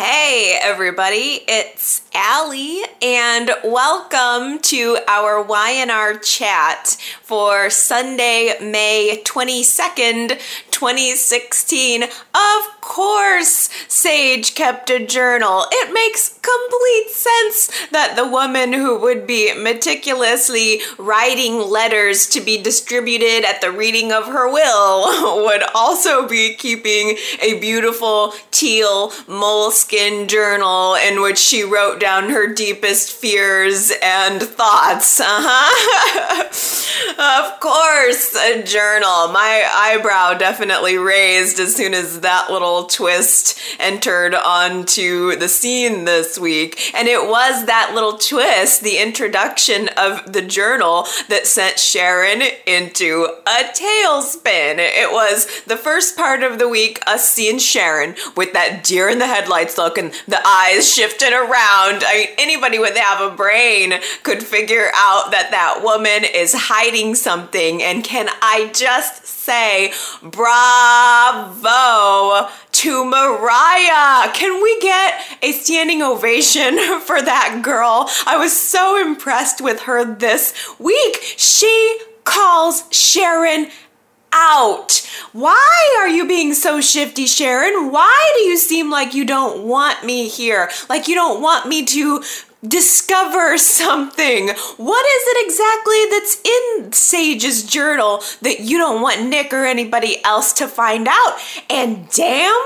Hey, everybody, it's Allie, and welcome to our Y&R chat for Sunday, May 22nd, 2016. Of course, Sage kept a journal. It makes complete sense that the woman who would be meticulously writing letters to be distributed at the reading of her will would also be keeping a beautiful teal moleskin journal in which she wrote down her deepest fears and thoughts. Uh-huh. of course, a journal. My eyebrow definitely raised as soon as that little twist entered onto the scene this week. And it was that little twist, the introduction of the journal, that sent Sharon into a tailspin. It was the first part of the week, us seeing Sharon with that deer in the headlights look and the eyes shifting around. I mean, anybody with have a brain could figure out that that woman is hiding something. And can I just say bravo to Mariah. Can we get a standing ovation for that girl? I was so impressed with her this week. She calls Sharon out. Why are you being so shifty, Sharon? Why do you seem like you don't want me here? Like you don't want me to discover something. What is it exactly that's in Sage's journal that you don't want Nick or anybody else to find out? And damn,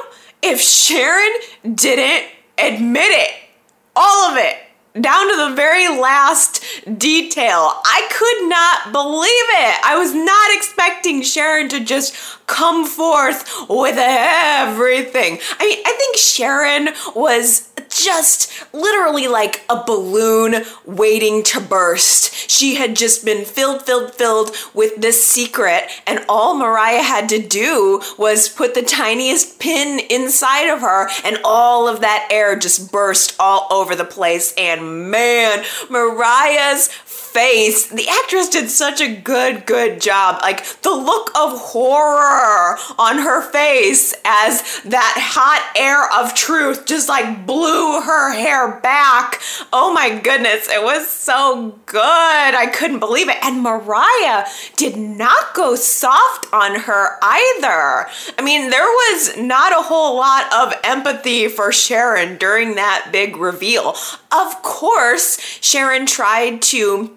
if Sharon didn't admit it, all of it, down to the very last detail. I could not believe it. I was not expecting Sharon to just come forth with everything. I mean, I think Sharon was just literally like a balloon waiting to burst. She had just been filled, filled, filled with this secret, and all Mariah had to do was put the tiniest pin inside of her, and all of that air just burst all over the place. And man, Mariah's face. The actress did such a good, good job. Like the look of horror on her face as that hot air of truth just like blew her hair back. Oh my goodness, it was so good. I couldn't believe it. And Mariah did not go soft on her either. I mean, there was not a whole lot of empathy for Sharon during that big reveal. Of course, Sharon tried to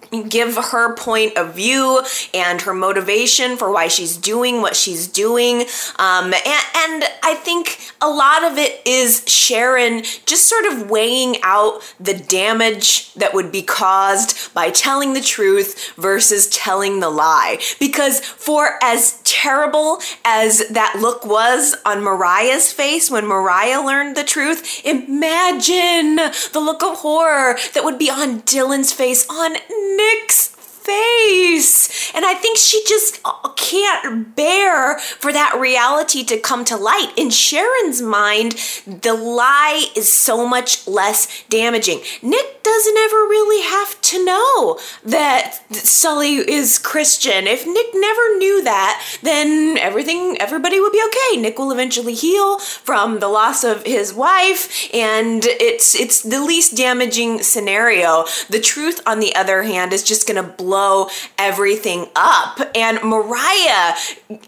give her point of view and her motivation for why she's doing what she's doing. Um, and, and I think a lot of it is Sharon just sort of weighing out the damage that would be caused by telling the truth versus telling the lie. Because for as terrible as that look was on Mariah's face when Mariah learned the truth, imagine the look of horror that would be on Dylan's face on Nick's face. And I think she just uh, can't bear for that reality to come to light. In Sharon's mind, the lie is so much less damaging. Nick doesn't ever really have to know that Sully is Christian. If Nick never knew that, then everything, everybody would be okay. Nick will eventually heal from the loss of his wife, and it's it's the least damaging scenario. The truth, on the other hand, is just gonna blow blow everything up. And Mariah,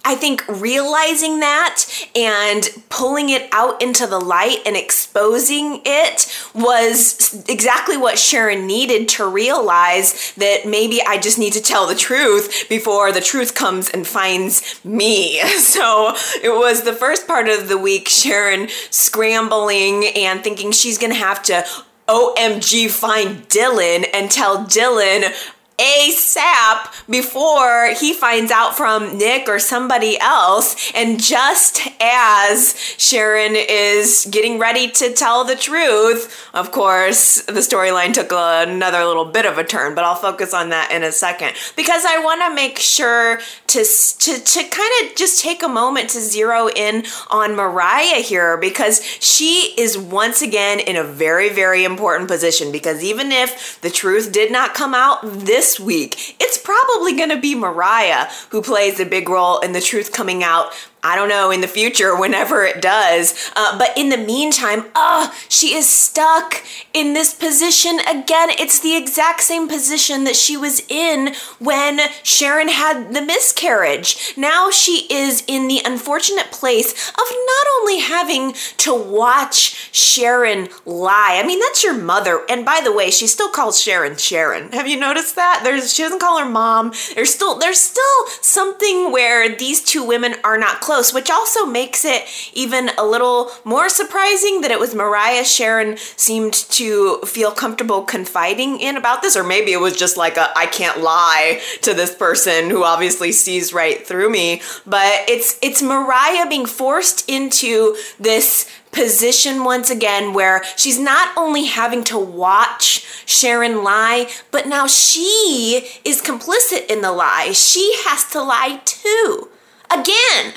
I think realizing that and pulling it out into the light and exposing it was exactly what Sharon needed to realize that maybe I just need to tell the truth before the truth comes and finds me. So it was the first part of the week, Sharon scrambling and thinking she's gonna have to OMG find Dylan and tell Dylan, ASAP before he finds out from Nick or somebody else. And just as Sharon is getting ready to tell the truth, of course, the storyline took another little bit of a turn, but I'll focus on that in a second because I want to make sure to, to, to kind of just take a moment to zero in on Mariah here because she is once again in a very, very important position because even if the truth did not come out this this week, it's probably going to be Mariah who plays a big role in the truth coming out I don't know, in the future, whenever it does. Uh, but in the meantime, uh, she is stuck in this position again. It's the exact same position that she was in when Sharon had the miscarriage. Now she is in the unfortunate place of not only having to watch Sharon lie. I mean, that's your mother. And by the way, she still calls Sharon Sharon. Have you noticed that? There's she doesn't call her mom. There's still there's still something where these two women are not close close, which also makes it even a little more surprising that it was Mariah Sharon seemed to feel comfortable confiding in about this, or maybe it was just like a I can't lie to this person who obviously sees right through me. But it's it's Mariah being forced into this position once again where she's not only having to watch Sharon lie, but now she is complicit in the lie. She has to lie too. Again.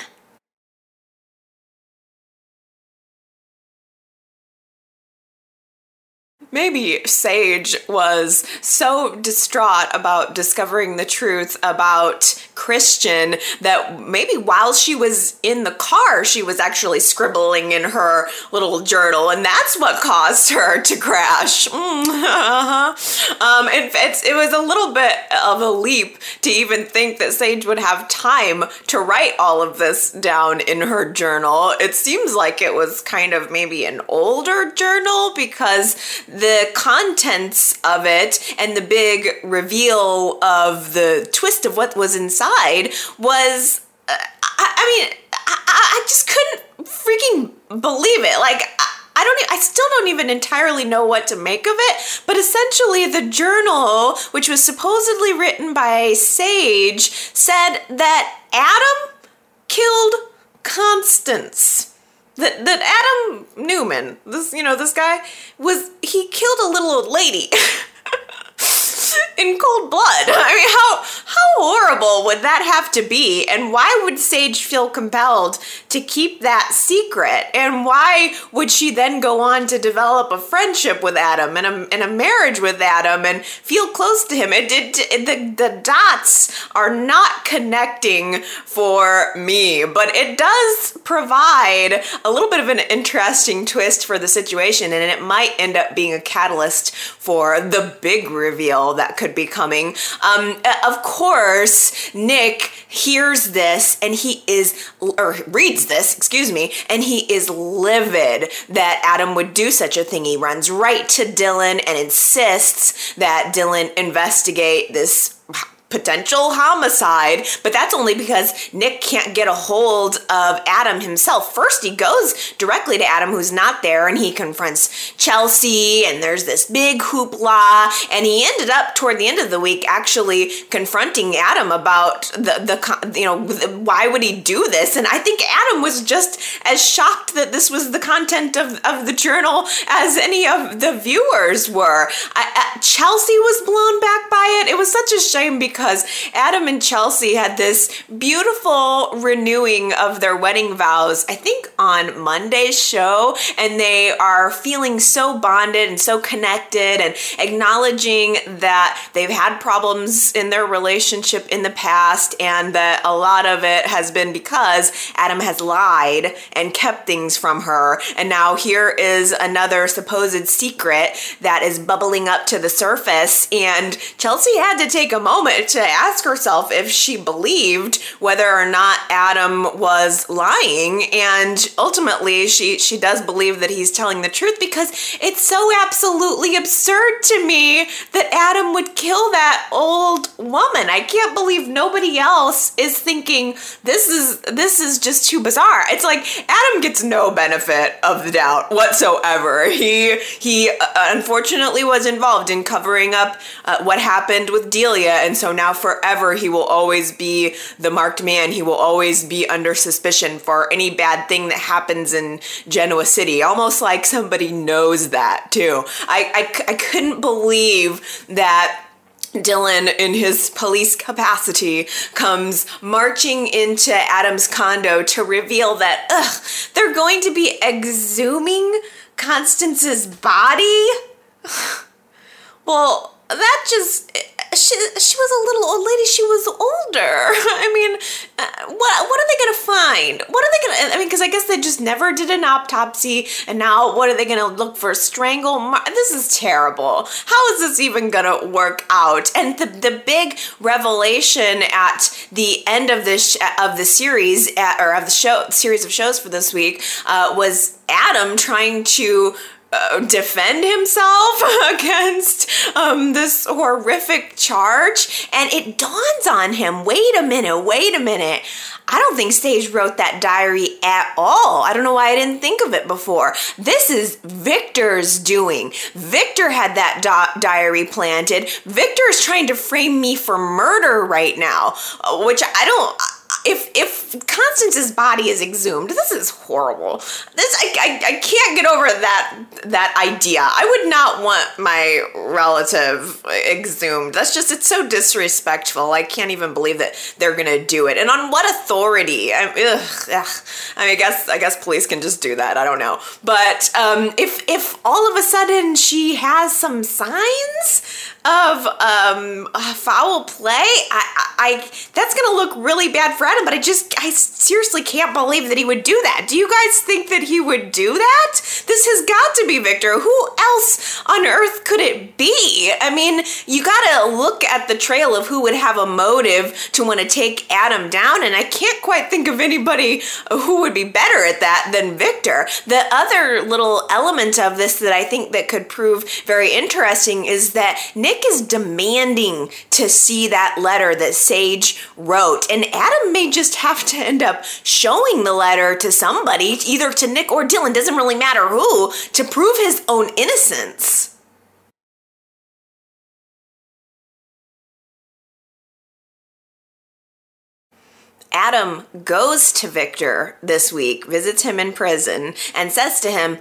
Maybe Sage was so distraught about discovering the truth about Christian that maybe while she was in the car, she was actually scribbling in her little journal, and that's what caused her to crash. Mm-hmm. um, it, it was a little bit of a leap to even think that Sage would have time to write all of this down in her journal. It seems like it was kind of maybe an older journal because the contents of it and the big reveal of the twist of what was inside was, uh, I, I, mean, I, I, just couldn't freaking believe it. Like, I don't I still don't even entirely know what to make of it, but essentially the journal, which was supposedly written by Sage, said that Adam killed Constance that that Adam Newman, this you know this guy was he killed a little old lady. in cold blood. I mean, how how horrible would that have to be? And why would Sage feel compelled to keep that secret? And why would she then go on to develop a friendship with Adam and a, and a marriage with Adam and feel close to him? It, it the the dots are not connecting for me, but it does provide a little bit of an interesting twist for the situation, and it might end up being a catalyst for the big reveal that could be coming. Um, of course, Nick hears this and he is, or reads this, excuse me, and he is livid that Adam would do such a thing. He runs right to Dylan and insists that Dylan investigate this potential homicide, but that's only because Nick can't get a hold of Adam himself. First, he goes directly to Adam, who's not there, and he confronts Chelsea, and there's this big hoopla, and he ended up toward the end of the week actually confronting Adam about the the you know why would he do this, and I think Adam was just as shocked that this was the content of of the journal as any of the viewers were. I, I, Chelsea was blown back by it. It was such a shame because because Adam and Chelsea had this beautiful renewing of their wedding vows, I think on Monday's show, and they are feeling so bonded and so connected and acknowledging that they've had problems in their relationship in the past and that a lot of it has been because Adam has lied and kept things from her. And now here is another supposed secret that is bubbling up to the surface. And Chelsea had to take a moment to ask herself if she believed whether or not Adam was lying. And ultimately, she, she does believe that he's telling the truth because it's so absolutely absurd to me that Adam would kill that old woman. I can't believe nobody else is thinking this is this is just too bizarre. It's like Adam gets no benefit of the doubt whatsoever. He he uh, unfortunately was involved in covering up uh, what happened with Delia and so now forever he will always be the marked man. He will always be under suspicion for any bad thing that happens in Genoa City. Almost like somebody knows that too. I, I, I couldn't believe that Dylan, in his police capacity, comes marching into Adam's condo to reveal that, ugh, they're going to be exhuming Constance's body? well, that just she she was a little old lady. She was older. I mean, uh, what what are they gonna find? What are they gonna? I mean, because I guess they just never did an autopsy, and now what are they gonna look for? Strangle? This is terrible. How is this even gonna work out? And the the big revelation at the end of this of the series at, or of the show series of shows for this week uh, was Adam trying to uh, defend himself against um, this horrific charge. And it dawns on him wait a minute, wait a minute. I don't think Sage wrote that diary at all. I don't know why I didn't think of it before. This is Victor's doing. Victor had that di- diary planted. Victor is trying to frame me for murder right now, uh, which I don't if if Constance's body is exhumed, this is horrible. This I, I, I can't get over that that idea. I would not want my relative exhumed. That's just it's so disrespectful. I can't even believe that they're gonna do it. And on what authority? I, ugh, ugh. I mean, I guess I guess police can just do that. I don't know. But um, if if all of a sudden she has some signs of um, foul play, I, I, that's gonna look really bad for Adam. But I just I seriously can't believe that he would do that. Do you guys think that he would do that? This has got to be Victor. Who else on earth could it be? I mean, you gotta look at the trail of who would have a motive to want to take Adam down, and I can't quite think of anybody who would be better at that than Victor. The other little element of this that I think that could prove very interesting is that Nick Nick is demanding to see that letter that Sage wrote, and Adam may just have to end up showing the letter to somebody, either to Nick or Dylan, doesn't really matter who, to prove his own innocence. Adam goes to Victor this week, visits him in prison, and says to him,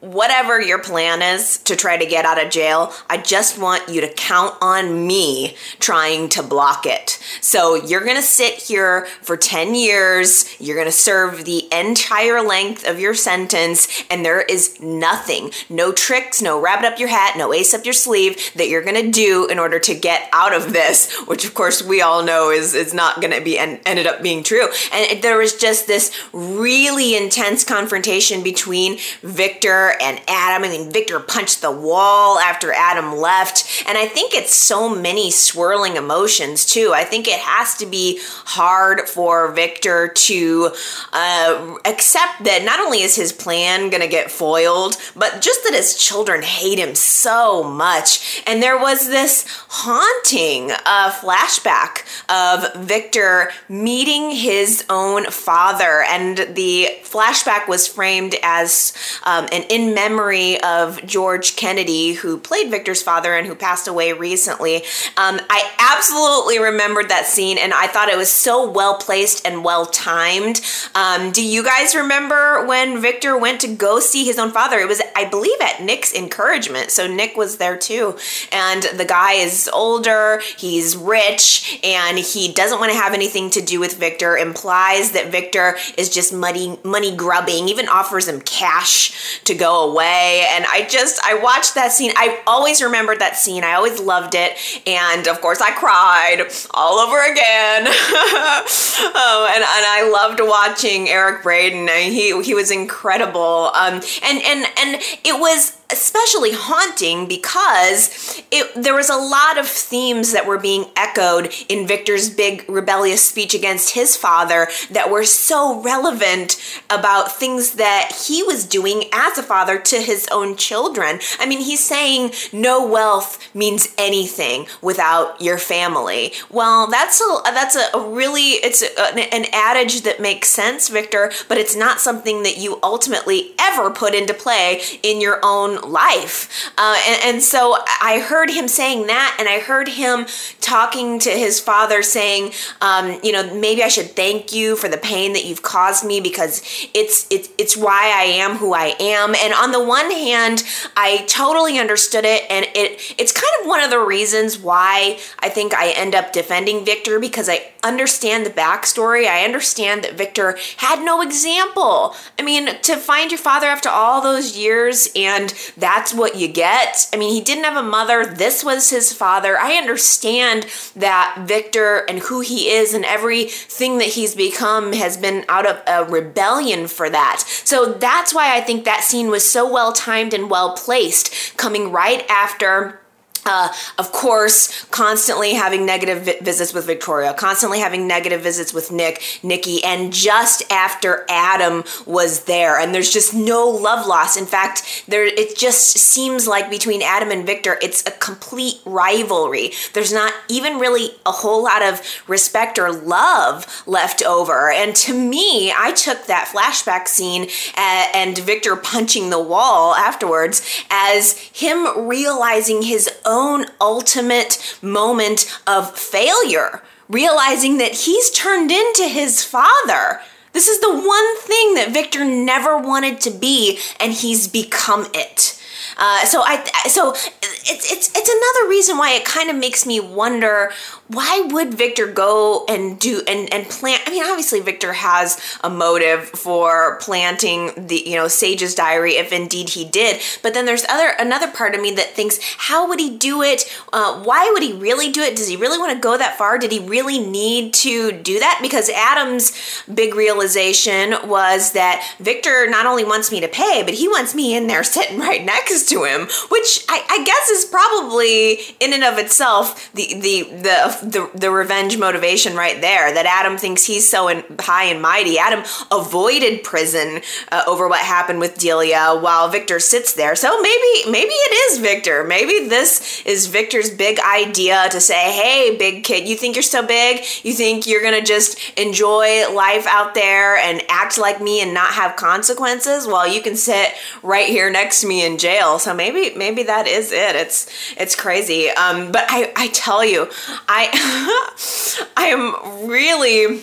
whatever your plan is to try to get out of jail, I just want you to count on me trying to block it. So you're going to sit here for 10 years, you're going to serve the entire length of your sentence, and there is nothing, no tricks, no rabbit up your hat, no ace up your sleeve that you're going to do in order to get out of this, which of course we all know is, is not going to be en- ended up being true. And there was just this really intense confrontation between Victor Victor and Adam. I mean, Victor punched the wall after Adam left. And I think it's so many swirling emotions, too. I think it has to be hard for Victor to uh, accept that not only is his plan going to get foiled, but just that his children hate him so much. And there was this haunting uh, flashback of Victor meeting his own father. And the flashback was framed as um, and in memory of George Kennedy, who played Victor's father and who passed away recently. Um, I absolutely remembered that scene, and I thought it was so well placed and well timed. Um, do you guys remember when Victor went to go see his own father? It was, I believe, at Nick's encouragement. So Nick was there too, and the guy is older, he's rich, and he doesn't want to have anything to do with Victor. Implies that Victor is just money money grubbing. Even offers him cash to go away. And I just, I watched that scene. I always remembered that scene. I always loved it. And of course, I cried all over again. oh, and, and I loved watching Eric Braeden. He, he was incredible. Um, and, and, and it was, especially haunting because it, there was a lot of themes that were being echoed in Victor's big rebellious speech against his father that were so relevant about things that he was doing as a father to his own children. I mean, he's saying no wealth means anything without your family. Well, that's a that's a, really it's a, an adage that makes sense, Victor, but it's not something that you ultimately ever put into play in your own life. Uh, and, and so I heard him saying that, and I heard him talking to his father saying, um, you know, maybe I should thank you for the pain that you've caused me because it's it's it's why I am who I am. And on the one hand, I totally understood it, and it it's kind of one of the reasons why I think I end up defending Victor because I understand the backstory. I understand that Victor had no example. I mean, to find your father after all those years and that's what you get. I mean, he didn't have a mother. This was his father. I understand that Victor and who he is and everything that he's become has been out of a rebellion for that. So that's why I think that scene was so well timed and well placed, coming right after uh, of course, constantly having negative vi- visits with Victoria, constantly having negative visits with Nick, Nikki, and just after Adam was there, and there's just no love loss. In fact, there it just seems like between Adam and Victor, it's a complete rivalry. There's not even really a whole lot of respect or love left over. And to me, I took that flashback scene uh, and Victor punching the wall afterwards as him realizing his own own ultimate moment of failure, realizing that he's turned into his father. This is the one thing that Victor never wanted to be, and he's become it. Uh, so I so it's it's it's another reason why it kind of makes me wonder why would Victor go and do and and plant? I mean, obviously Victor has a motive for planting the you know Sage's diary if indeed he did. But then there's other another part of me that thinks, how would he do it? Uh, why would he really do it? Does he really want to go that far? Did he really need to do that? Because Adam's big realization was that Victor not only wants me to pay, but he wants me in there sitting right next to him, which I, I guess is probably in and of itself the the the the, the revenge motivation right there that Adam thinks he's so in, high and mighty. Adam avoided prison uh, over what happened with Delia while Victor sits there. So maybe maybe it is Victor. Maybe this is Victor's big idea to say, "Hey, big kid, you think you're so big? You think you're going to just enjoy life out there and act like me and not have consequences? Well, you can sit right here next to me in jail." So maybe maybe that is it. It's it's crazy. Um, but I I tell you, I I am really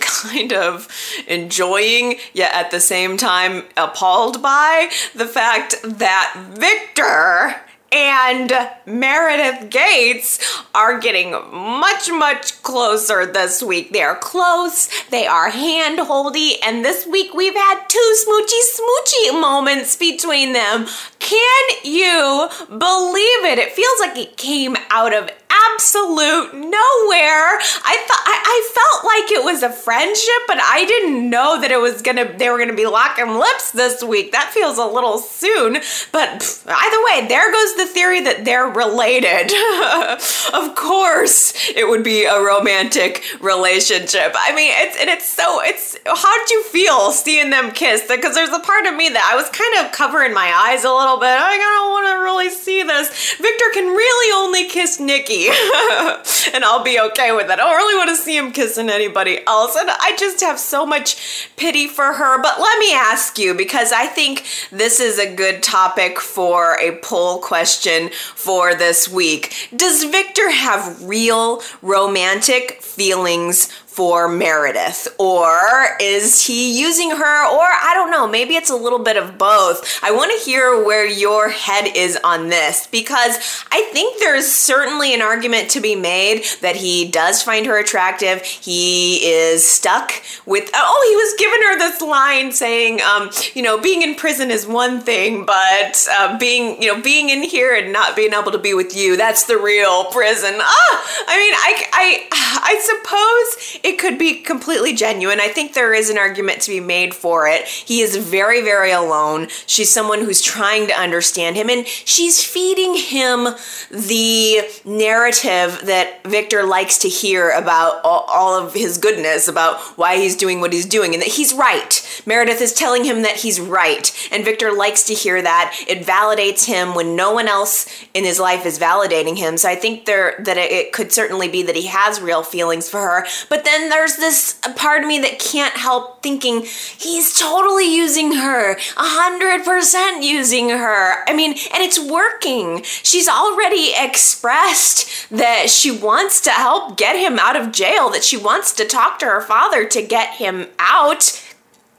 kind of enjoying yet at the same time appalled by the fact that Victor and Meredith Gates are getting much, much closer this week. They are close, they are hand holdy, and this week we've had two smoochy smoochy moments between them. Can you believe it? It feels like it came out of absolute nowhere. I thought I, felt like it was a friendship, but I didn't know that it was gonna they were gonna be locking lips this week. That feels a little soon. But pff, either way, there goes the theory that they're related. of course, it would be a romantic relationship. I mean, it's and it's so it's how did you feel seeing them kiss? Because there's a part of me that I was kind of covering my eyes a little bit. I don't want to really see this. Victor can really only kiss Nikki. and I'll be okay with it. I don't really want to see him kissing anybody else. And I just have so much pity for her. But let me ask you, because I think this is a good topic for a poll question for this week. Does Victor have real romantic feelings for Meredith? Or is he using her? Or I don't know, maybe it's a little bit of both. I want to hear where your head is on this because I think there's certainly an argument to be made that he does find her attractive. He is stuck with, oh, he was giving her this line saying, um, you know, being in prison is one thing, but uh, being, you know, being in here and not being able to be with you, that's the real prison. Ah, I mean, I, I, I suppose it could be completely genuine. I think there is an argument to be made for it. He is very, very alone. She's someone who's trying to understand him, and she's feeding him the narrative that Victor likes to hear about all, of his goodness, about why he's doing what he's doing, and that he's right. Meredith is telling him that he's right, and Victor likes to hear that. It validates him when no one else in his life is validating him. So I think there that it, it could certainly be that he has real feelings for her, but then then there's this part of me that can't help thinking he's totally using her, a hundred percent using her. I mean, and it's working. She's already expressed that she wants to help get him out of jail, that she wants to talk to her father to get him out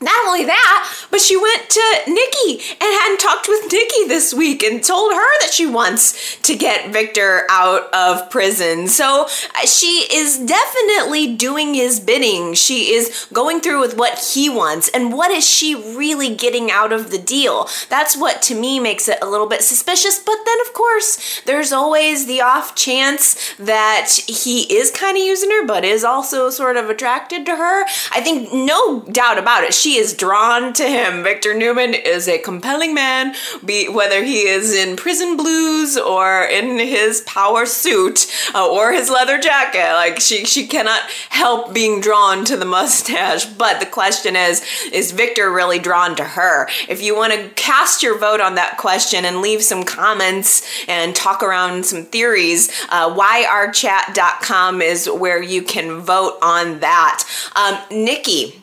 not only that, but she went to Nikki and hadn't talked with Nikki this week and told her that she wants to get Victor out of prison. So uh, she is definitely doing his bidding. She is going through with what he wants. And what is she really getting out of the deal? That's what to me makes it a little bit suspicious. But then, of course, there's always the off chance that he is kind of using her, but is also sort of attracted to her. I think no doubt about it. She is drawn to him. Victor Newman is a compelling man, be whether he is in prison blues or in his power suit uh, or his leather jacket. Like she she cannot help being drawn to the mustache. But the question is, is Victor really drawn to her? If you want to cast your vote on that question and leave some comments and talk around some theories, uh, yrchat.com is where you can vote on that. Um, Nikki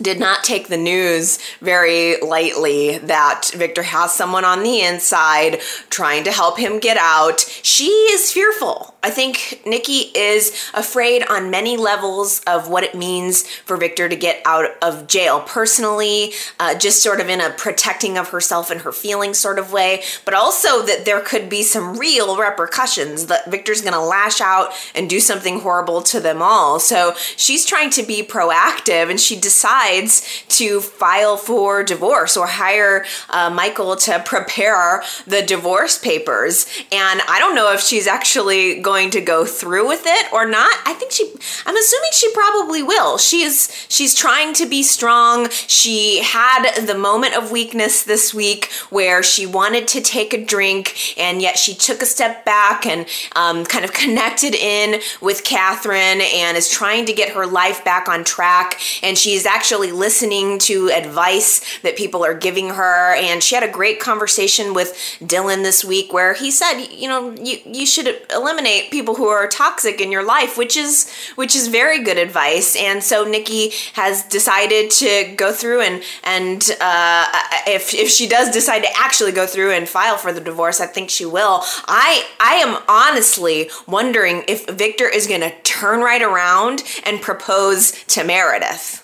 did not take the news very lightly that Victor has someone on the inside trying to help him get out. She is fearful. I think Nikki is afraid on many levels of what it means for Victor to get out of jail. Personally, uh, just sort of in a protecting of herself and her feelings sort of way, but also that there could be some real repercussions that Victor's going to lash out and do something horrible to them all. So she's trying to be proactive and she decides to file for divorce or hire uh, Michael to prepare the divorce papers. And I don't know if she's actually going to go through with it or not. I think she I'm assuming she probably will. She is she's trying to be strong. She had the moment of weakness this week where she wanted to take a drink and yet she took a step back and um, kind of connected in with Catherine and is trying to get her life back on track. And she's actually listening to advice that people are giving her. And she had a great conversation with Dylan this week where he said, you know, you, you should eliminate eliminate people who are toxic in your life, which is which is very good advice. And so Nikki has decided to go through and and uh, if if she does decide to actually go through and file for the divorce, I think she will. I I am honestly wondering if Victor is going to turn right around and propose to Meredith.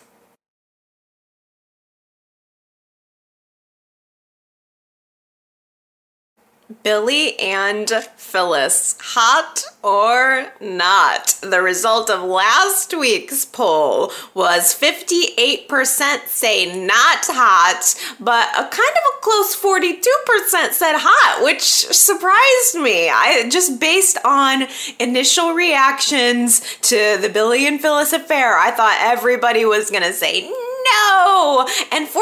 Billy and Phyllis, hot or not? The result of last week's poll was 58% say not hot, but a kind of a close 42% said hot, which surprised me. I just based on initial reactions to the Billy and Phyllis affair, I thought everybody was going to say no. And 42%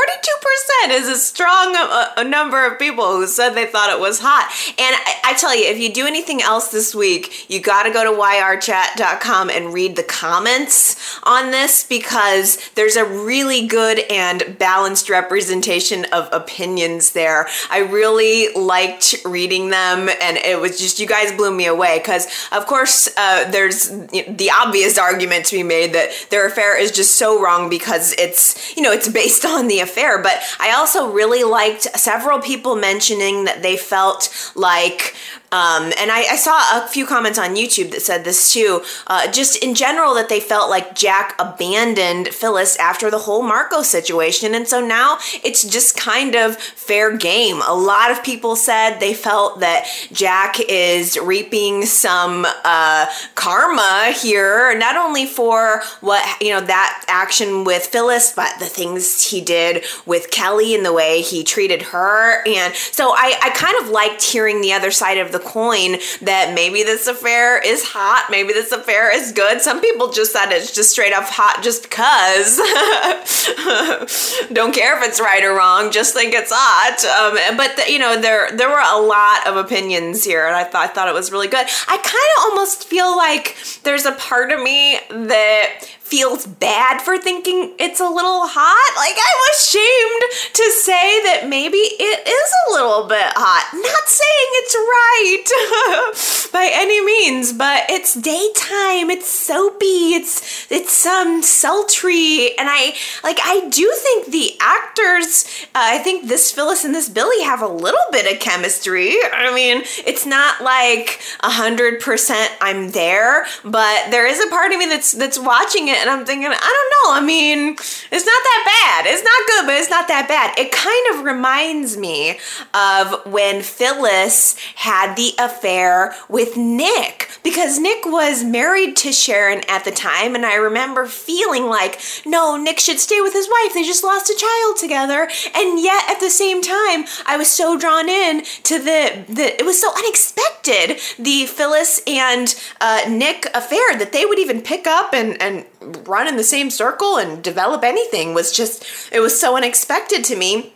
is a strong uh, number of people who said they thought it was hot. And I, I tell you, if you do anything else this week, you got to go to yrchat.com and read the comments on this because there's a really good and balanced representation of opinions there. I really liked reading them, and it was just, you guys blew me away because, of course, uh, there's the obvious argument to be made that their affair is just so wrong because it's you know, it's based on the affair. But I also really liked several people mentioning that they felt like um, and I, I, saw a few comments on YouTube that said this too. Uh, just in general, that they felt like Jack abandoned Phyllis after the whole Marco situation. And so now it's just kind of fair game. A lot of people said they felt that Jack is reaping some uh, karma here, not only for what, you know, that action with Phyllis, but the things he did with Kelly and the way he treated her. And so I, I kind of liked hearing the other side of the coin that maybe this affair is hot, maybe this affair is good. Some people just said it's just straight up hot just because. Don't care if it's right or wrong, just think it's hot. Um, but the, you know, there there were a lot of opinions here, and I thought I thought it was really good. I kind of almost feel like there's a part of me that feels bad for thinking it's a little hot. Like I'm ashamed to say that maybe it is a little bit hot. Not saying it's right right. by any means, but it's daytime. It's soapy. It's it's um sultry, and I like. I do think the actors. Uh, I think this Phyllis and this Billy have a little bit of chemistry. I mean, it's not like a hundred percent. I'm there, but there is a part of me that's that's watching it, and I'm thinking, I don't know. I mean, it's not that bad. It's not good, but it's not that bad. It kind of reminds me of when Phyllis had the affair with Nick because Nick was married to Sharon at the time, and I remember feeling like, no, Nick should stay with his wife. They just lost a child together, and yet at the same time, I was so drawn in to the the. It was so unexpected the Phyllis and uh, Nick affair that they would even pick up and and run in the same circle and develop anything was just it was so unexpected to me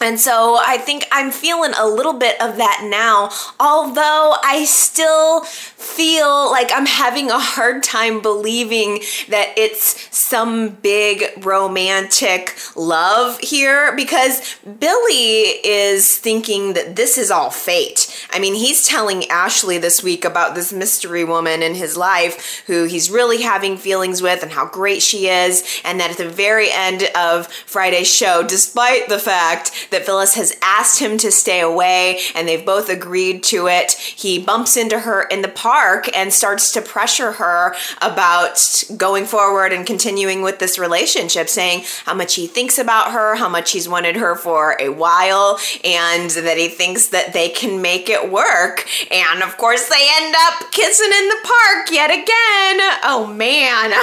and so I think I'm feeling a little bit of that now, although I still feel like I'm having a hard time believing that it's some big romantic love here because Billy is thinking that this is all fate. I mean, he's telling Ashley this week about this mystery woman in his life who he's really having feelings with and how great she is, and that at the very end of Friday's show, despite the fact that Phyllis has asked him to stay away and they've both agreed to it. He bumps into her in the park and starts to pressure her about going forward and continuing with this relationship, saying how much he thinks about her, how much he's wanted her for a while, and that he thinks that they can make it work. And of course, they end up kissing in the park yet again. Oh man.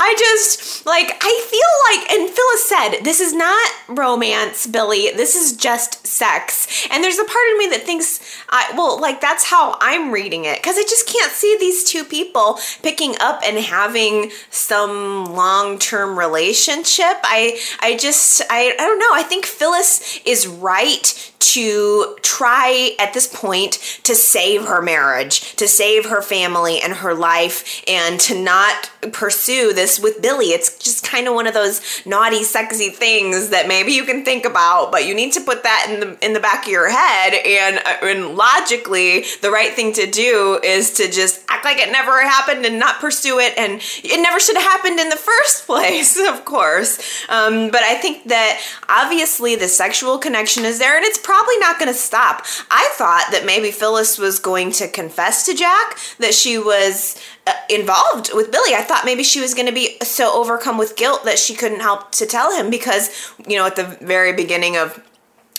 I just, like, I feel like, and Phyllis said, this is not romance Billy. This is just sex. And there's a part of me that thinks, I, well, like that's how I'm reading it because I just can't see these two people picking up and having some long-term relationship. I, I just, I, I don't know. I think Phyllis is right to try at this point to save her marriage, to save her family and her life, and to not pursue this with Billy. It's just kind of one of those naughty, sexy things that maybe you can think about, but you need to put that in the in the back of your head. And uh, and logically, the right thing to do is to just act like it never happened and not pursue it, and it never should have happened in the first place, of course. Um, but I think that obviously the sexual connection is there, and it's probably not going to stop. I thought that maybe Phyllis was going to confess to Jack that she was uh, involved with Billy. I thought maybe she was going to be so overcome with guilt that she couldn't help to tell him because, you know, at the very beginning of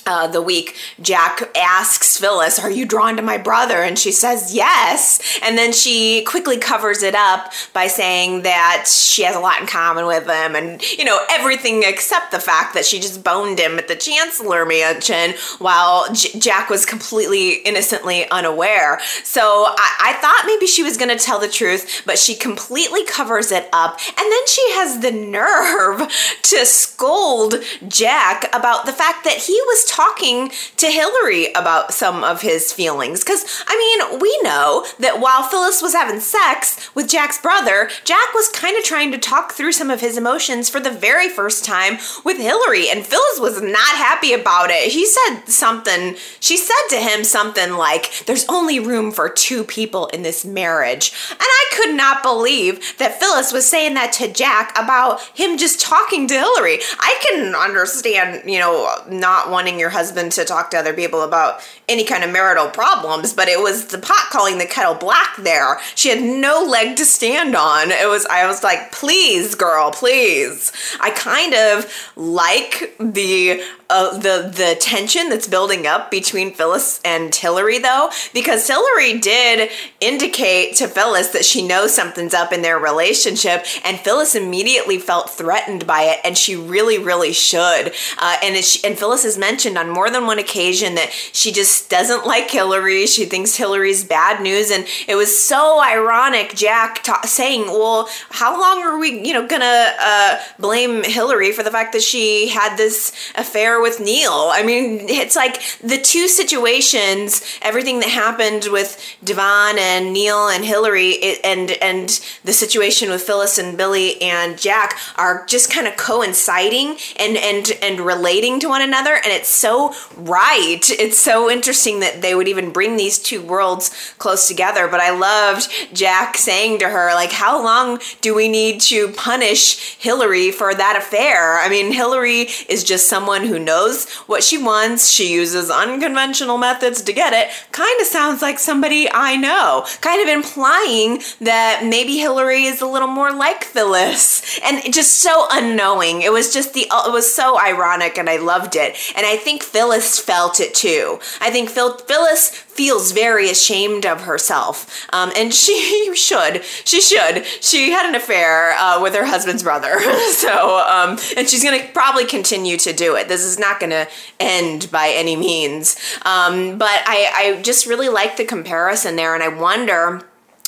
uh, the week, Jack asks Phyllis, Are you drawn to my brother? And she says, Yes. And then she quickly covers it up by saying that she has a lot in common with him and, you know, everything except the fact that she just boned him at the Chancellor Mansion while J- Jack was completely innocently unaware. So I, I thought maybe she was going to tell the truth, but she completely covers it up. And then she has the nerve to scold Jack about the fact that he was talking to Hillary about some of his feelings. Because, I mean, we know that while Phyllis was having sex with Jack's brother, Jack was kind of trying to talk through some of his emotions for the very first time with Hillary, and Phyllis was not happy about it. He said something, she said to him something like, There's only room for two people in this marriage. And I could not believe that Phyllis was saying that to Jack about him just talking to Hillary. I can understand, you know, not wanting your husband to talk to other people about any kind of marital problems, but it was the pot calling the kettle black there. She had no leg to stand on. It was I was like, "Please, girl, please." I kind of like the uh, the the tension that's building up between Phyllis and Hillary though because Hillary did indicate to Phyllis that she knows something's up in their relationship and Phyllis immediately felt threatened by it and she really really should. Uh, and and Phyllis has mentioned on more than one occasion that she just doesn't like Hillary. She thinks Hillary's bad news and it was so ironic Jack ta- saying well how long are we you know gonna uh, blame Hillary for the fact that she had this affair with Neil. I mean, it's like the two situations, everything that happened with Devon and Neil and Hillary, it, and and the situation with Phyllis and Billy and Jack are just kind of coinciding and and and relating to one another, and it's so right. It's so interesting that they would even bring these two worlds close together. But I loved Jack saying to her, like, "How long do we need to punish Hillary for that affair?" I mean, Hillary is just someone who knows what she wants. She uses unconventional methods to get it. Kind of sounds like somebody I know. Kind of implying that maybe Hillary is a little more like Phyllis. And just so unknowing. It was just the, it was so ironic and I loved it. And I think Phyllis felt it too. I think Phil, Phyllis feels very ashamed of herself. Um, and she should. She should. She had an affair uh, with her husband's brother. so, um, and she's going to probably continue to do it. This is not going to end by any means. Um, but I, I just really like the comparison there. And I wonder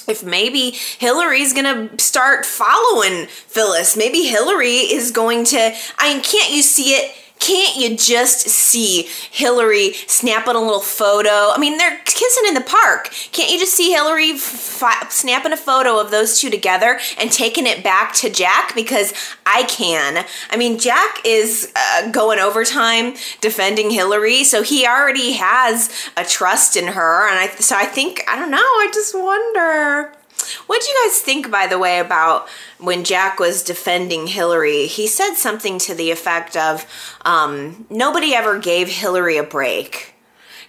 if maybe Hillary's gonna start following Phyllis. Maybe Hillary is going to. I mean, can't you see it? Can't you just see Hillary snapping a little photo? I mean, they're kissing in the park. Can't you just see Hillary f- snapping a photo of those two together and taking it back to Jack? Because I can. I mean, Jack is uh, going overtime defending Hillary, so he already has a trust in her. And I, so I think, I don't know, I just wonder. What do you guys think, by the way, about when Jack was defending Hillary? He said something to the effect of, um, nobody ever gave Hillary a break.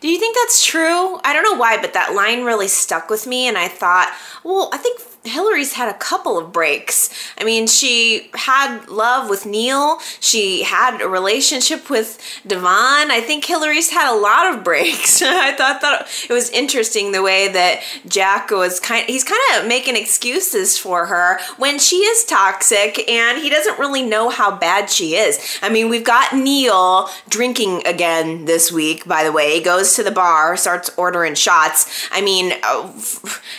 Do you think that's true? I don't know why, but that line really stuck with me, and I thought, well, I think Hillary's had a couple of breaks. I mean, she had love with Neil. She had a relationship with Devon. I think Hillary's had a lot of breaks. I thought that it was interesting the way that Jack was kind he's kind of making excuses for her when she is toxic and he doesn't really know how bad she is. I mean, we've got Neil drinking again this week, by the way. He goes to the bar, starts ordering shots. I mean, uh,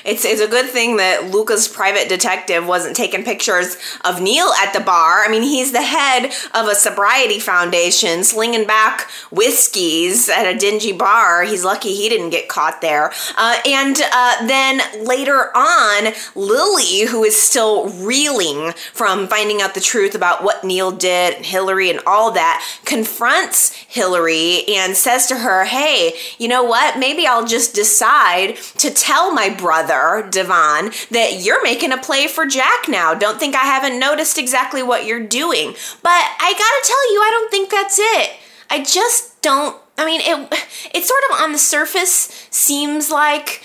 it's it's a good thing that Luca Luca's private detective wasn't taking pictures of Neil at the bar. I mean, he's the head of a sobriety foundation slinging back whiskeys at a dingy bar. He's lucky he didn't get caught there. Uh, and uh, then later on, Lily, who is still reeling from finding out the truth about what Neil did, and Hillary, and all that, confronts Hillary and says to her, Hey, you know what? Maybe I'll just decide to tell my brother, Devon, that you're making a play for Jack now. Don't think I haven't noticed exactly what you're doing. But I gotta tell you, I don't think that's it. I just don't. I mean, it it sort of on the surface seems like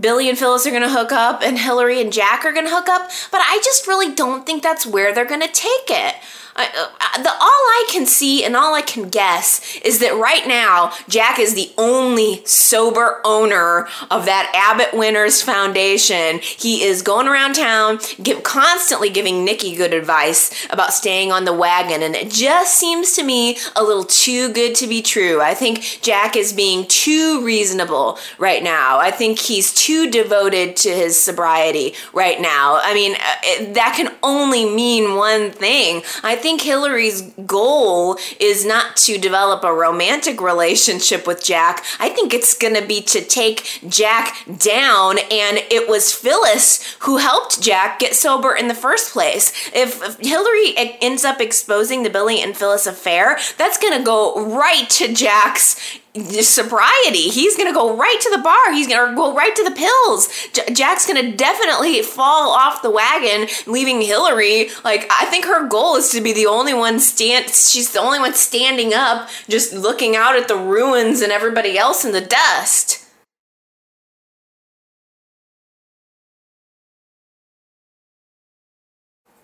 Billy and Phyllis are gonna hook up and Hillary and Jack are gonna hook up, but I just really don't think that's where they're gonna take it. I, uh, the all I can see and all I can guess is that right now Jack is the only sober owner of that Abbott Winters Foundation. He is going around town, give, constantly giving Nikki good advice about staying on the wagon, and it just seems to me a little too good to be true. I think Jack is being too reasonable right now. I think he's too devoted to his sobriety right now. I mean, uh, that can only mean one thing. I think Hillary's goal is not to develop a romantic relationship with Jack. I think it's going to be to take Jack down, and it was Phyllis who helped Jack get sober in the first place. If, if Hillary ends up exposing the Billy and Phyllis affair, that's going to go right to Jack's sobriety. He's gonna go right to the bar. He's gonna go right to the pills. J- Jack's gonna definitely fall off the wagon, leaving Hillary. Like I think her goal is to be the only one stand. She's the only one standing up, just looking out at the ruins and everybody else in the dust.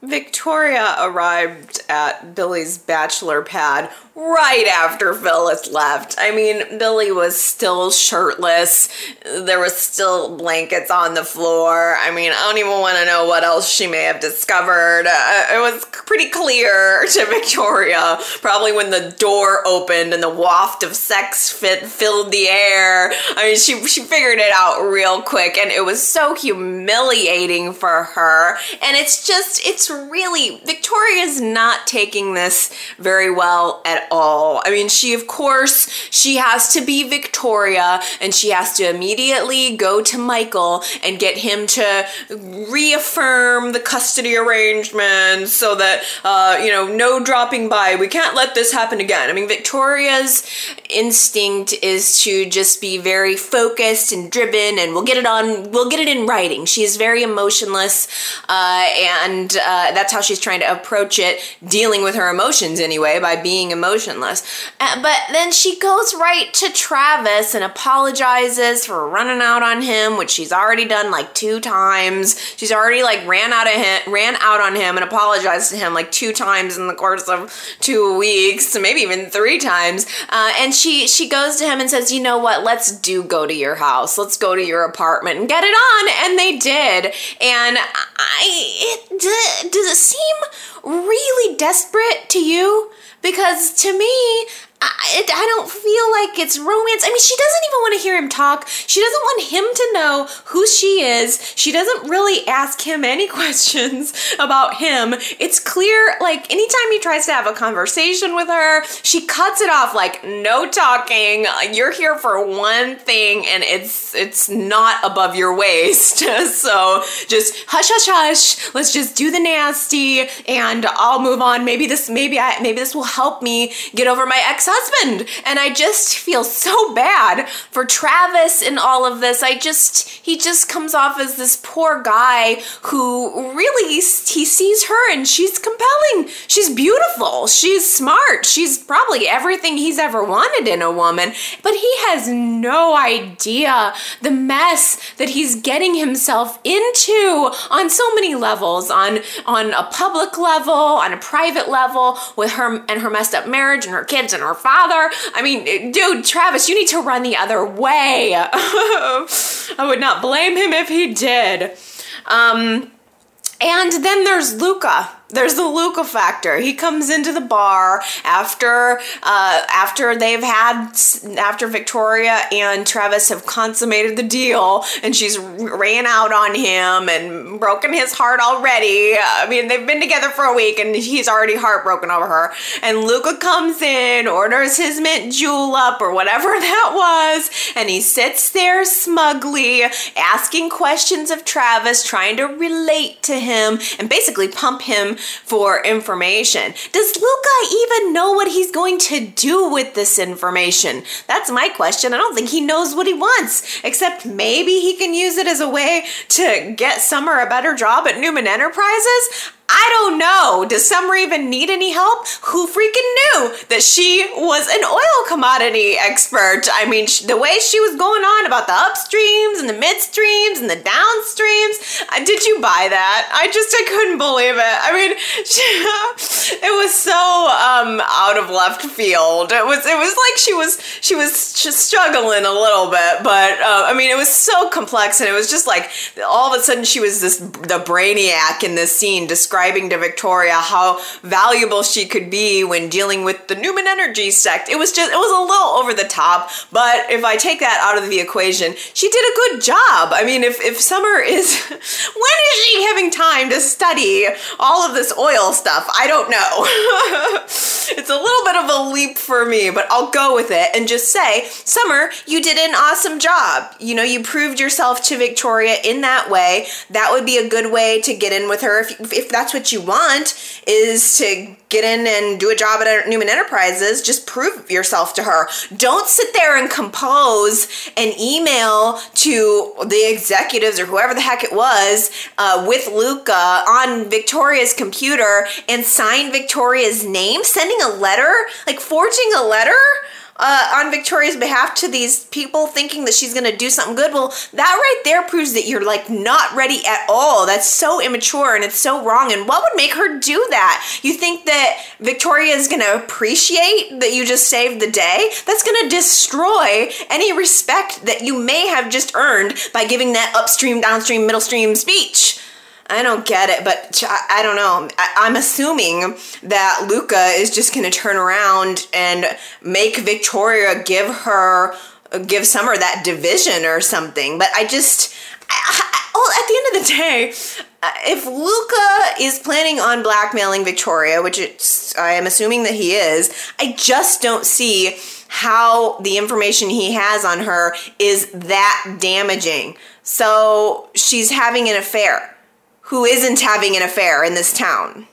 Victoria arrived at Billy's bachelor pad right after Phyllis left. I mean, Billy was still shirtless. There was still blankets on the floor. I mean, I don't even want to know what else she may have discovered. Uh, it was pretty clear to Victoria, probably when the door opened and the waft of sex fit filled the air. I mean, she she figured it out real quick and it was so humiliating for her. And it's just it's really, Victoria's not taking this very well at all. I mean, she, of course, she has to be Victoria and she has to immediately go to Michael and get him to reaffirm the custody arrangements so that, uh, you know, no dropping by. We can't let this happen again. I mean, Victoria's instinct is to just be very focused and driven and we'll get it on, we'll get it in writing. She is very emotionless uh, and uh, that's how she's trying to approach it, dealing with her emotions anyway, by being emotionless. Uh, but then she goes right to Travis and apologizes for running out on him, which she's already done like two times. She's already like ran out of him, ran out on him and apologized to him like two times in the course of two weeks, maybe even three times. Uh, and she she goes to him and says, "You know what? Let's do go to your house. Let's go to your apartment and get it on." And they did. And I it does it seem really desperate to you? Because to me, I, I don't feel like it's romance. I mean, she doesn't even want to hear him talk. She doesn't want him to know who she is. She doesn't really ask him any questions about him. It's clear, like, anytime he tries to have a conversation with her, she cuts it off like, no talking. You're here for one thing, and it's it's not above your waist. so just hush, hush, hush. Let's just do the nasty, and I'll move on. Maybe this, maybe I, maybe this will help me get over my ex husband. And I just feel so bad for Travis in all of this. I just, he just comes off as this poor guy who really, he sees her and she's compelling. She's beautiful. She's smart. She's probably everything he's ever wanted in a woman. But he has no idea the mess that he's getting himself into on so many levels on on a public level on a private level with her and her messed up marriage and her kids and her father. I mean, dude, Travis, you need to run the other way. I would not blame him if he did. Um, and then there's Luca there's the Luca factor. He comes into the bar after uh, after they've had after Victoria and Travis have consummated the deal, and she's ran out on him and broken his heart already. I mean, they've been together for a week, and he's already heartbroken over her. And Luca comes in, orders his mint julep or whatever that was, and he sits there smugly asking questions of Travis, trying to relate to him and basically pump him for information. Does Luca even know what he's going to do with this information? That's my question. I don't think he knows what he wants, except maybe he can use it as a way to get Summer a better job at Newman Enterprises. I don't know. Does Summer even need any help? Who freaking knew that she was an oil commodity expert? I mean, the way she was going on about the upstreams and the midstreams and the downstreams. Uh, did you buy that? I just I couldn't believe it. I mean, she, it was so um, out of left field. It was it was like she was she was just struggling a little bit, but uh, I mean, it was so complex and it was just like all of a sudden she was this the brainiac in this scene describing describing to Victoria how valuable she could be when dealing with the Newman Energy sect. It was just, it was a little over the top, but if I take that out of the equation, she did a good job. I mean, if, if Summer is, when is she having time to study all of this oil stuff? I don't know. it's a little bit of a leap for me, but I'll go with it and just say, Summer, you did an awesome job. You know, you proved yourself to Victoria in that way. That would be a good way to get in with her if, if that's that's what you want is to get in and do a job at Newman Enterprises, just prove yourself to her. Don't sit there and compose an email to the executives or whoever the heck it was uh, with Luca on Victoria's computer and sign Victoria's name, sending a letter, like forging a letter uh, on Victoria's behalf to these people thinking that she's going to do something good. Well, that right there proves that you're like not ready at all. That's so immature and it's so wrong. And what would make her do that? You think that Victoria is going to appreciate that you just saved the day? That's going to destroy any respect that you may have just earned by giving that upstream, downstream, middle stream speech. I don't get it, but I, don't know. I, am assuming that Luca is just going to turn around and make Victoria give her, give Summer that division or something. But I just, I, all well, at the end of the day, uh, if Luca is planning on blackmailing Victoria, which I am assuming that he is, I just don't see how the information he has on her is that damaging. So she's having an affair. Who isn't having an affair in this town?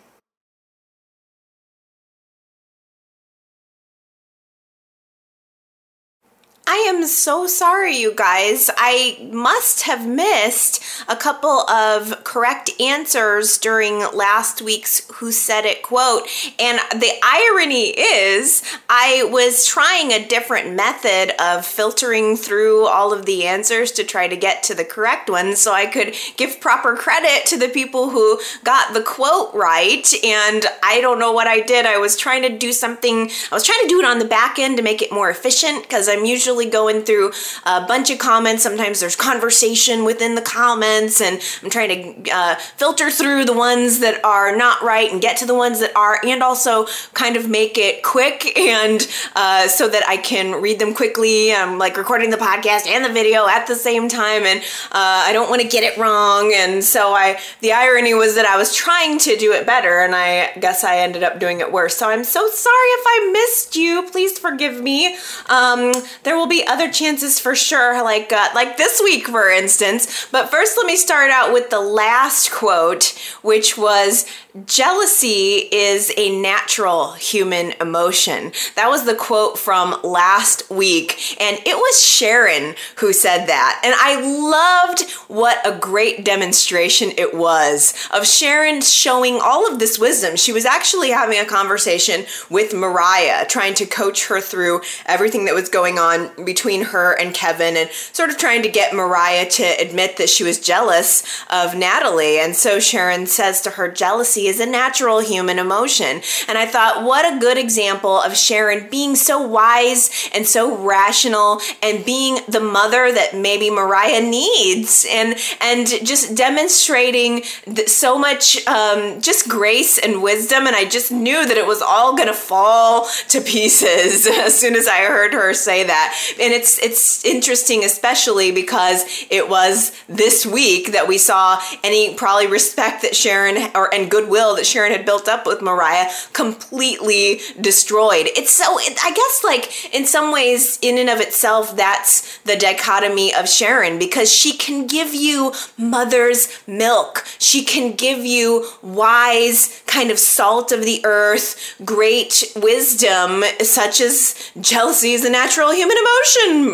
I am so sorry, you guys. I must have missed a couple of correct answers during last week's Who Said It quote. And the irony is, I was trying a different method of filtering through all of the answers to try to get to the correct ones so I could give proper credit to the people who got the quote right. And I don't know what I did. I was trying to do something, I was trying to do it on the back end to make it more efficient because I'm usually usually going through a bunch of comments. Sometimes there's conversation within the comments, and I'm trying to uh, filter through the ones that are not right and get to the ones that are, and also kind of make it quick and uh, so that I can read them quickly. I'm like recording the podcast and the video at the same time, and uh, I don't want to get it wrong. And so I, the irony was that I was trying to do it better, and I guess I ended up doing it worse. So I'm so sorry if I missed you. Please forgive me. Um, there will will be other chances for sure, like uh, like this week, for instance. But first, let me start out with the last quote, which was Jealousy is a natural human emotion. That was the quote from last week, and it was Sharon who said that. And I loved what a great demonstration it was of Sharon showing all of this wisdom. She was actually having a conversation with Mariah, trying to coach her through everything that was going on between her and Kevin, and sort of trying to get Mariah to admit that she was jealous of Natalie. And so Sharon says to her, Jealousy is a natural human emotion. And I thought, what a good example of Sharon being so wise and so rational and being the mother that maybe Mariah needs and and just demonstrating so much um, just grace and wisdom. And I just knew that it was all gonna fall to pieces as soon as I heard her say that. And it's it's interesting, especially because it was this week that we saw any probably respect that Sharon or and goodwill that Sharon had built up with Mariah completely destroyed. It's so, I guess, like in some ways, in and of itself, that's the dichotomy of Sharon because she can give you mother's milk. She can give you wise, kind of salt of the earth, great wisdom, such as jealousy is a natural human emotion,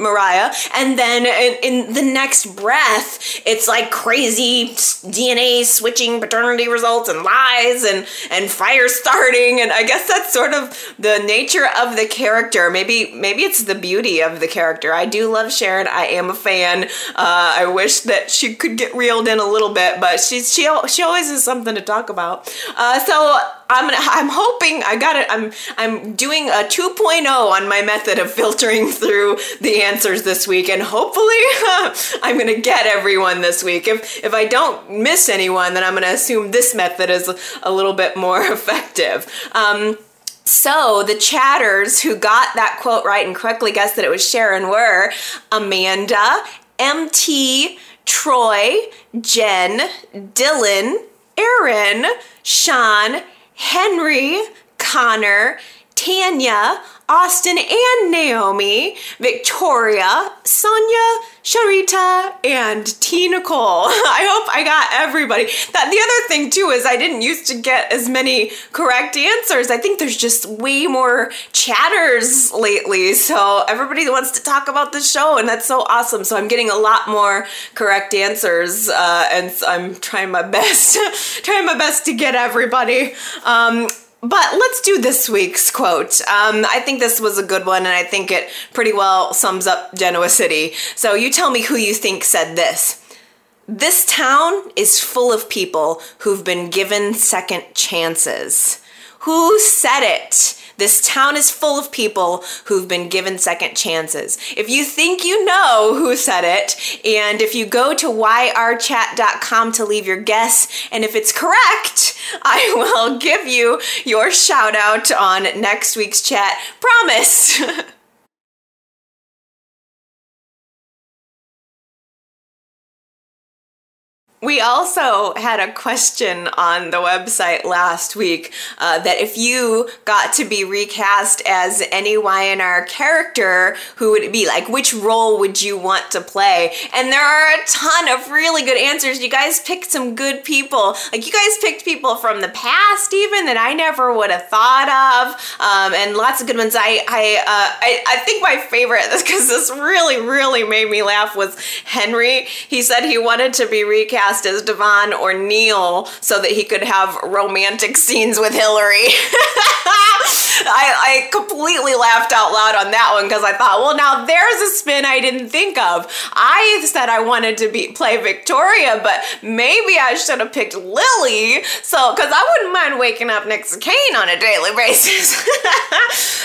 Mariah. And then in, in the next breath, it's like crazy DNA switching paternity results and lies and and fire starting and I guess that's sort of the nature of the character. Maybe maybe it's the beauty of the character. I do love Sharon. I am a fan. Uh, I wish that she could get reeled in a little bit, but she's she she always has something to talk about. Uh, so I'm gonna, I'm hoping I got it. I'm I'm doing a 2.0 on my method of filtering through the answers this week, and hopefully I'm gonna get everyone this week. If if I don't miss anyone, then I'm gonna assume this method is a little bit more effective. Um, so the chatters who got that quote right and correctly guessed that it was Sharon were Amanda, MT, Troy, Jen, Dylan, Aaron, Sean, Henry, Connor, Tanya, Austin and Naomi, Victoria, Sonia, Sharita, and T. Nicole. I hope I got everybody. That the other thing too is I didn't used to get as many correct answers. I think there's just way more chatters lately. So everybody wants to talk about the show, and that's so awesome. So I'm getting a lot more correct answers, uh, and I'm trying my best, trying my best to get everybody. Um, but let's do this week's quote. Um, I think this was a good one, and I think it pretty well sums up Genoa City. So you tell me who you think said this. This town is full of people who've been given second chances. Who said it? This town is full of people who've been given second chances. If you think you know who said it, and if you go to yrchat.com to leave your guess, and if it's correct, I will give you your shout out on next week's chat. Promise. We also had a question on the website last week uh, that if you got to be recast as any Y&R character, who would it be? Like, which role would you want to play? And there are a ton of really good answers. You guys picked some good people. Like, you guys picked people from the past, even that I never would have thought of, um, and lots of good ones. I I uh, I, I think my favorite, because this really really made me laugh, was Henry. He said he wanted to be recast cast as Devon or Neil so that he could have romantic scenes with Hillary. I, I, completely laughed out loud on that one because I thought, well, now there's a spin I didn't think of. I said I wanted to be play Victoria, but maybe I should have picked Lily. So, because I wouldn't mind waking up next to Cane on a daily basis.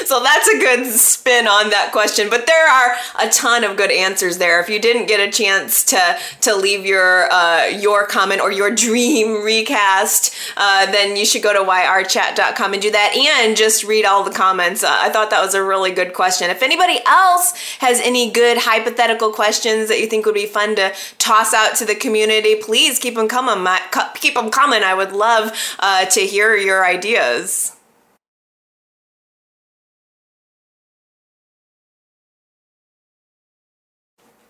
so that's a good spin on that question. But there are a ton of good answers there. If you didn't get a chance to to leave your uh, your comment or your dream recast, uh, then you should go to yrchat.com and do that and just read all the comments. Uh, I thought that was a really good question. If anybody else has any good hypothetical questions that you think would be fun to toss out to the community, please keep them coming. Keep them coming. I would love uh, to hear your ideas.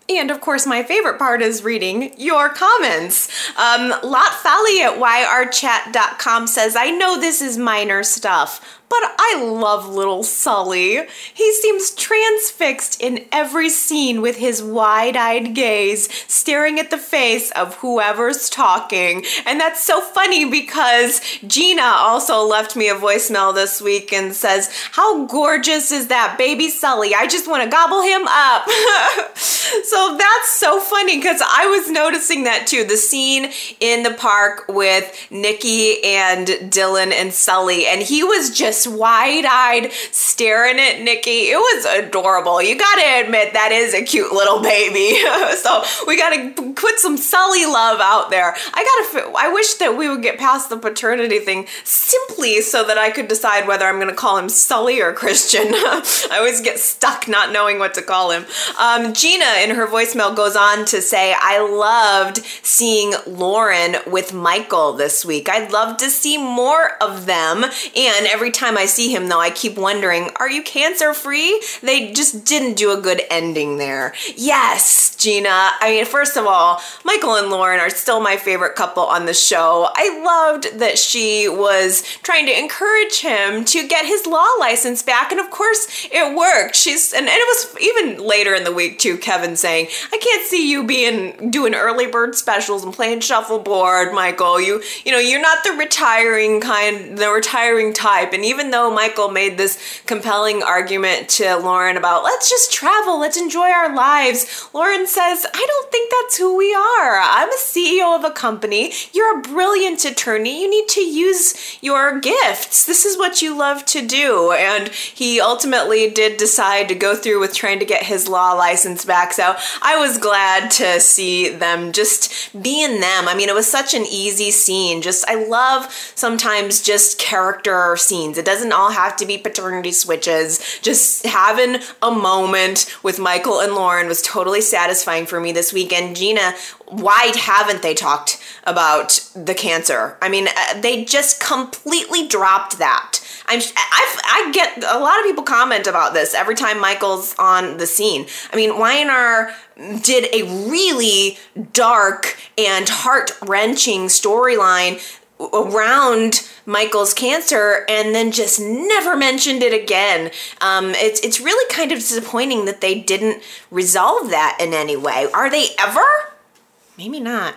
And of course, my favorite part is reading your comments. Um, Lot Fally at yrchat.com says, I know this is minor stuff, but I love little Sully. He seems transfixed in every scene with his wide eyed gaze, staring at the face of whoever's talking. And that's so funny because Gina also left me a voicemail this week and says, How gorgeous is that baby Sully? I just want to gobble him up. so that's so funny because I was noticing that too. The scene in the park with Nikki and Dylan and Sully, and he was just wide eyed staring at Nikki. It was adorable. You gotta admit, that is a cute little baby. so we gotta put some Sully love out there. I gotta, I wish that we would get past the paternity thing simply so that I could decide whether I'm gonna call him Sully or Christian. I always get stuck not knowing what to call him. Um, Gina, in her voicemail, goes on to say, I loved seeing Lauren with Michael this week. I'd love to see more of them. And every time time I see him, though, I keep wondering, are you cancer free? They just didn't do a good ending there. Yes, Gina. I mean, first of all, Michael and Lauren are still my favorite couple on the show. I loved that she was trying to encourage him to get his law license back, and of course, it worked. She's and, and it was even later in the week too. Kevin saying, "I can't see you being doing early bird specials and playing shuffleboard, Michael. You you know you're not the retiring kind, the retiring type, and even even though Michael made this compelling argument to Lauren about let's just travel, let's enjoy our lives, Lauren says, I don't think that's who we are. I'm a CEO of a company. You're a brilliant attorney. You need to use your gifts. This is what you love to do. And he ultimately did decide to go through with trying to get his law license back. So I was glad to see them just being them. I mean, it was such an easy scene. Just, I love sometimes just character scenes. Doesn't all have to be paternity switches. Just having a moment with Michael and Lauren was totally satisfying for me this weekend. Gina, why haven't they talked about the cancer? I mean, uh, they just completely dropped that. I'm I've, i get a lot of people comment about this every time Michael's on the scene. I mean, Y&R did a really dark and heart wrenching storyline around Michael's cancer and then just never mentioned it again. Um, it's it's really kind of disappointing that they didn't resolve that in any way. Are they ever? Maybe not.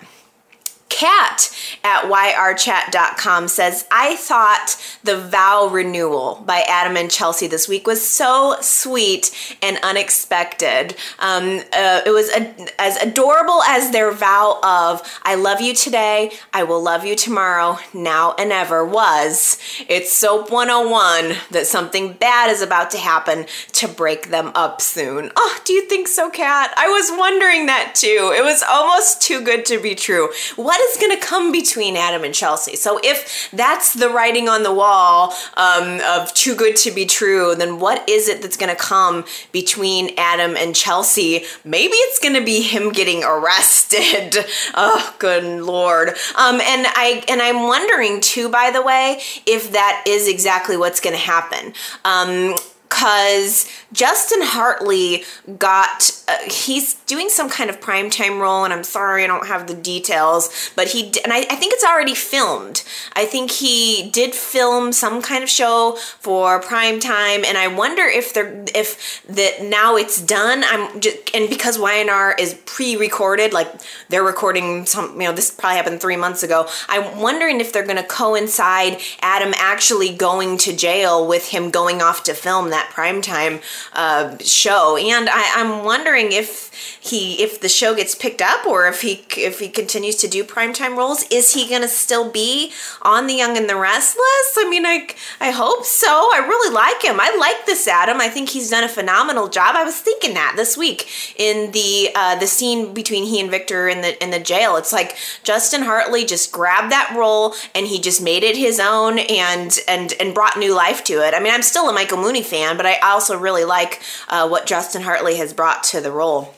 Kat at yrchat.com says, I thought the vow renewal by Adam and Chelsea this week was so sweet and unexpected. Um, uh, it was a, as adorable as their vow of, I love you today, I will love you tomorrow, now and ever was. It's Soap 101 that something bad is about to happen to break them up soon. Oh, do you think so, Kat? I was wondering that too. It was almost too good to be true. What is going to come between Adam and Chelsea? So if that's the writing on the wall um, of too good to be true, then what is it that's going to come between Adam and Chelsea? Maybe it's going to be him getting arrested. oh, good lord. Um, and I and I'm wondering too, by the way, if that is exactly what's going to happen. Um, because Justin Hartley got uh, he's doing some kind of primetime role, and I'm sorry I don't have the details, but he and I, I think it's already filmed. I think he did film some kind of show for primetime, and I wonder if they're if that now it's done. I'm just, and because Y&R is pre-recorded, like they're recording some, you know, this probably happened three months ago. I'm wondering if they're going to coincide Adam actually going to jail with him going off to film that primetime uh, show, and I, I'm wondering if he if the show gets picked up or if he if he continues to do primetime roles is he gonna still be on the young and the restless? I mean i i hope so. I really like him. I like this adam. I think he's done a phenomenal job. I was thinking that this week in the uh, the scene between he and victor in the in the jail. It's like justin hartley just grabbed that role and he just made it his own and and and brought new life to it. I mean i'm still a michael muhney fan but i also really like uh, what justin hartley has brought to the role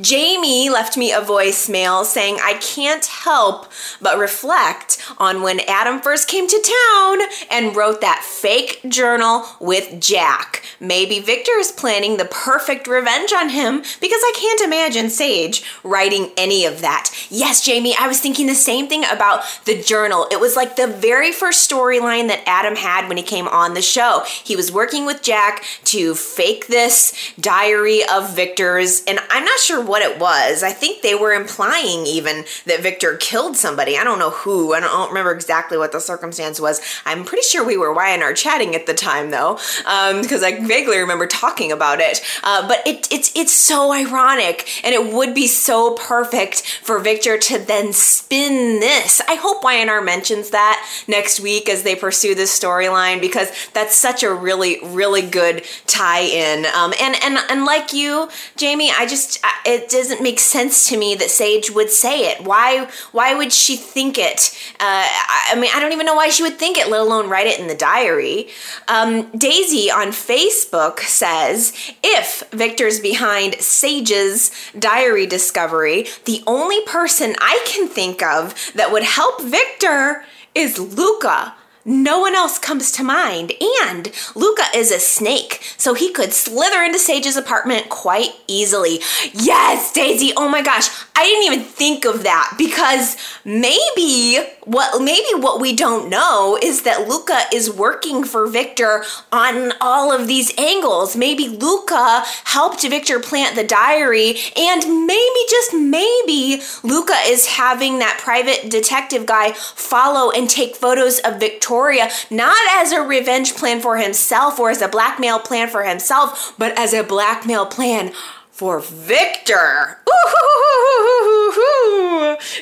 Jamie left me a voicemail saying, I can't help but reflect on when Adam first came to town and wrote that fake journal with Jack. Maybe Victor is planning the perfect revenge on him because I can't imagine Sage writing any of that. Yes, Jamie, I was thinking the same thing about the journal. It was like the very first storyline that Adam had when he came on the show. He was working with Jack to fake this diary of Victor's, and I'm not sure what it was. I think they were implying even that Victor killed somebody. I don't know who. I don't, I don't remember exactly what the circumstance was. I'm pretty sure we were Y&R chatting at the time though, because um, I vaguely remember talking about it. Uh, but it, it's it's so ironic, and it would be so perfect for Victor to then spin this. I hope Y&R mentions that next week as they pursue this storyline because that's such a really really good tie-in. Um, and and and like you, Jamie, I just it doesn't make sense to me that Sage would say it. Why why would she think it? Uh, I mean, I don't even know why she would think it, let alone write it in the diary. Um, Daisy on Facebook says if Victor's behind Sage's diary discovery, the only person I can think of that would help Victor is Luca no one else comes to mind. And Luca is a snake, so he could slither into Sage's apartment quite easily. Yes, Daisy, oh my gosh, I didn't even think of that because maybe what maybe what we don't know is that Luca is working for Victor on all of these angles. Maybe Luca helped Victor plant the diary and maybe just maybe Luca is having that private detective guy follow and take photos of Victoria not as a revenge plan for himself or as a blackmail plan for himself, but as a blackmail plan for Victor.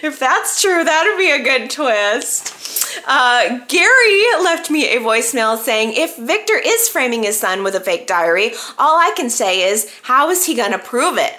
If that's true, that'd be a good twist. Uh, Gary left me a voicemail saying if Victor is framing his son with a fake diary, all I can say is, how is he gonna prove it?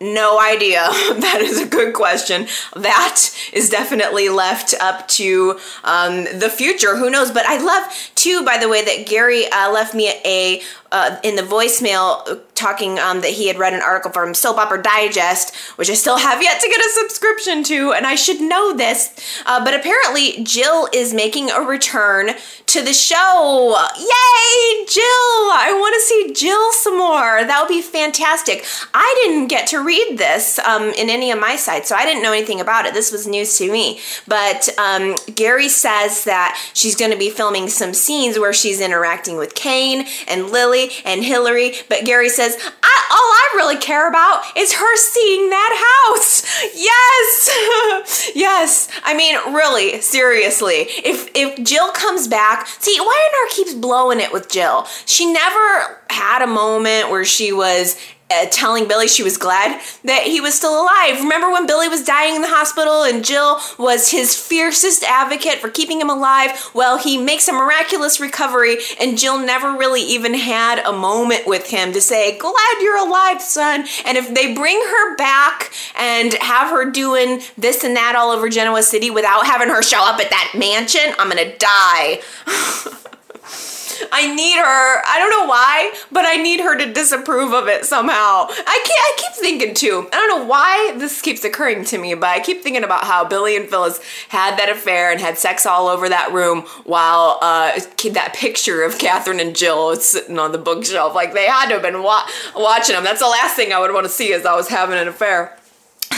No idea. that is a good question. That is definitely left up to um, the future. Who knows? But I love too, by the way, that Gary uh, left me a uh, in the voicemail talking um, that he had read an article from Soap Opera Digest, which I still have yet to get a subscription to, and I should know this. Uh, but apparently, Jill is making a return to the show. Yay, Jill! I want to see Jill some more. That would be fantastic. I didn't get to read this um, in any of my sites, so I didn't know anything about it. This was news to me. But um, Gary says that she's going to be filming some scenes where she's interacting with Cane and Lily and Hillary, but Gary says, I, all I really care about is her seeing that house. Yes. yes. I mean, really, seriously. If if Jill comes back, see, Y&R keeps blowing it with Jill. She never had a moment where she was uh, telling Billy she was glad that he was still alive. Remember when Billy was dying in the hospital and Jill was his fiercest advocate for keeping him alive? Well, he makes a miraculous recovery, and Jill never really even had a moment with him to say, Glad you're alive, son. And if they bring her back and have her doing this and that all over Genoa City without having her show up at that mansion, I'm gonna die. I need her. I don't know why, but I need her to disapprove of it somehow. I can't. I keep thinking too. I don't know why this keeps occurring to me, but I keep thinking about how Billy and Phyllis had that affair and had sex all over that room while uh, that picture of Catherine and Jill sitting on the bookshelf. Like they had to have been wa- watching them. That's the last thing I would want to see as I was having an affair.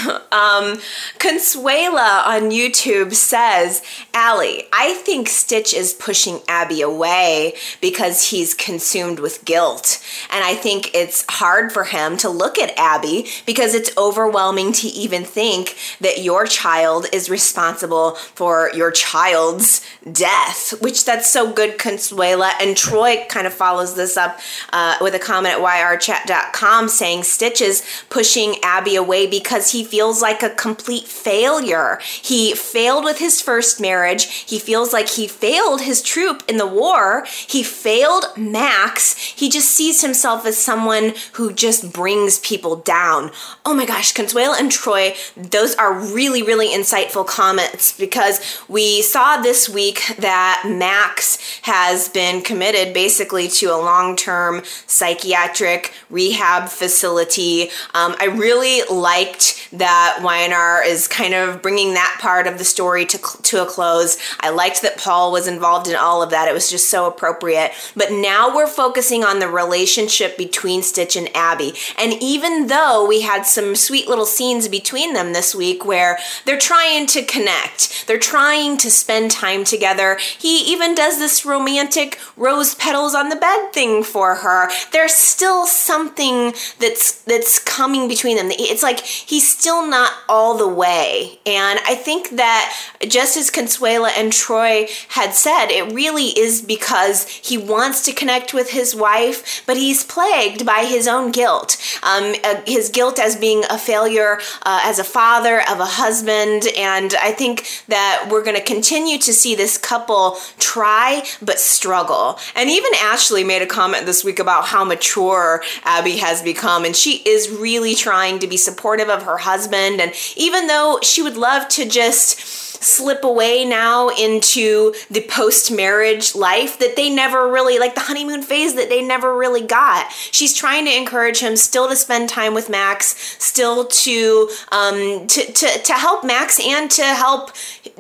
Um, Consuela on YouTube says, Allie, I think Stitch is pushing Abby away because he's consumed with guilt. And I think it's hard for him to look at Abby because it's overwhelming to even think that your child is responsible for your child's death, which that's so good, Consuela. And Troy kind of follows this up uh, with a comment at yrchat.com saying Stitch is pushing Abby away because he feels like a complete failure. He failed with his first marriage. He feels like he failed his troop in the war. He failed Max. He just sees himself as someone who just brings people down. Oh my gosh, Consuelo and Troy, those are really, really insightful comments because we saw this week that Max has been committed basically to a long term psychiatric rehab facility. Um, I really liked that Y&R is kind of bringing that part of the story to, to a close. I liked that Paul was involved in all of that. It was just so appropriate. But now we're focusing on the relationship between Stitch and Abby. And even though we had some sweet little scenes between them this week where they're trying to connect, they're trying to spend time together, he even does this romantic rose petals on the bed thing for her. There's still something that's that's coming between them. It's like he's still not all the way. And I think that just as Consuela and Troy had said, it really is because he wants to connect with his wife, but he's plagued by his own guilt. Um, uh, his guilt as being a failure uh, as a father, of a husband. And I think that we're going to continue to see this couple try but struggle. And even Ashley made a comment this week about how mature Abby has become. And she is really trying to be supportive of her husband. And even though she would love to just slip away now into the post marriage life that they never really, like the honeymoon phase that they never really got. She's trying to encourage him still to spend time with Max, still to, um, to, to, to help Max and to help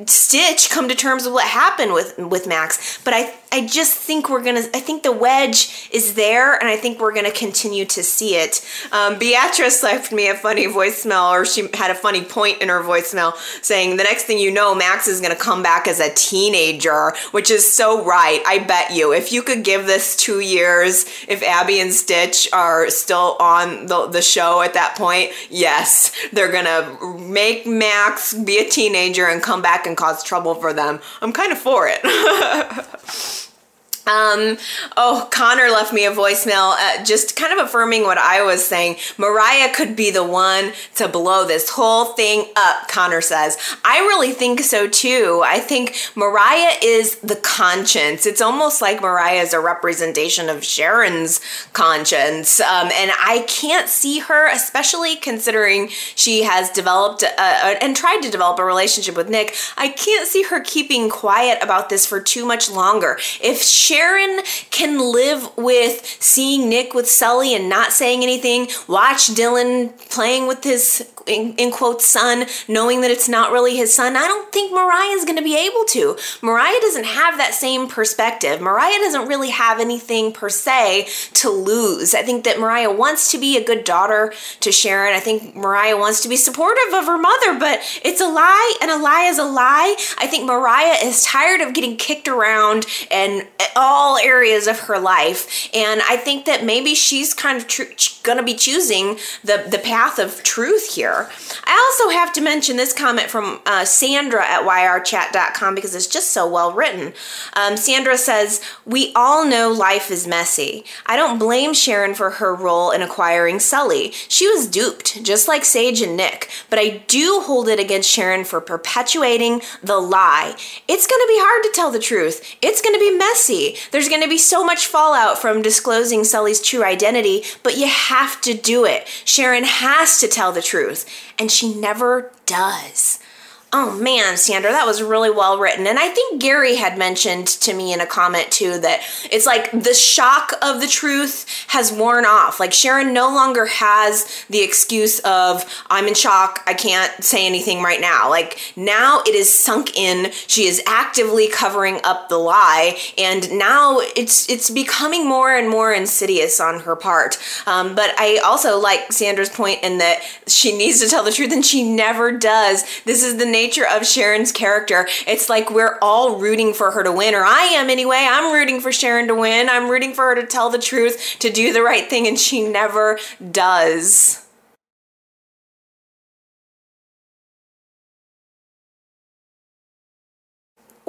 Stitch come to terms with what happened with, with Max. But I, I just think we're gonna, I think the wedge is there and I think we're gonna continue to see it. Um, Beatrice left me a funny voicemail, or she had a funny point in her voicemail saying, The next thing you know, Max is gonna come back as a teenager, which is so right. I bet you. If you could give this two years, if Abby and Stitch are still on the, the show at that point, yes, they're gonna make Max be a teenager and come back and cause trouble for them. I'm kind of for it. Um, oh, Connor left me a voicemail uh, just kind of affirming what I was saying. Mariah could be the one to blow this whole thing up, Connor says. I really think so too. I think Mariah is the conscience. It's almost like Mariah is a representation of Sharon's conscience. Um, and I can't see her, especially considering she has developed a, a, and tried to develop a relationship with Nick. I can't see her keeping quiet about this for too much longer. If she Sharon can live with seeing Nick with Sully and not saying anything, watch Dylan playing with his in, in son, knowing that it's not really his son, I don't think Mariah's going to be able to. Mariah doesn't have that same perspective. Mariah doesn't really have anything per se to lose. I think that Mariah wants to be a good daughter to Sharon. I think Mariah wants to be supportive of her mother, but it's a lie, and a lie is a lie. I think Mariah is tired of getting kicked around and uh, all areas of her life. And I think that maybe she's kind of tr- gonna be choosing the, the path of truth here. I also have to mention this comment from uh, Sandra at yrchat.com because it's just so well written. Um, Sandra says, We all know life is messy. I don't blame Sharon for her role in acquiring Sully. She was duped, just like Sage and Nick, but I do hold it against Sharon for perpetuating the lie. It's gonna be hard to tell the truth. It's gonna be messy. There's gonna be so much fallout from disclosing Sully's true identity, but you have to do it. Sharon has to tell the truth, and she never does. Oh man, Sandra, that was really well written. And I think Gary had mentioned to me in a comment too that it's like the shock of the truth has worn off. Like Sharon no longer has the excuse of, I'm in shock, I can't say anything right now. Like now it is sunk in. She is actively covering up the lie, and now it's it's becoming more and more insidious on her part. Um, but I also like Sandra's point in that she needs to tell the truth and she never does. This is the nature of Sharon's character. It's like we're all rooting for her to win, or I am anyway. I'm rooting for Sharon to win. I'm rooting for her to tell the truth, to do the right thing, and she never does.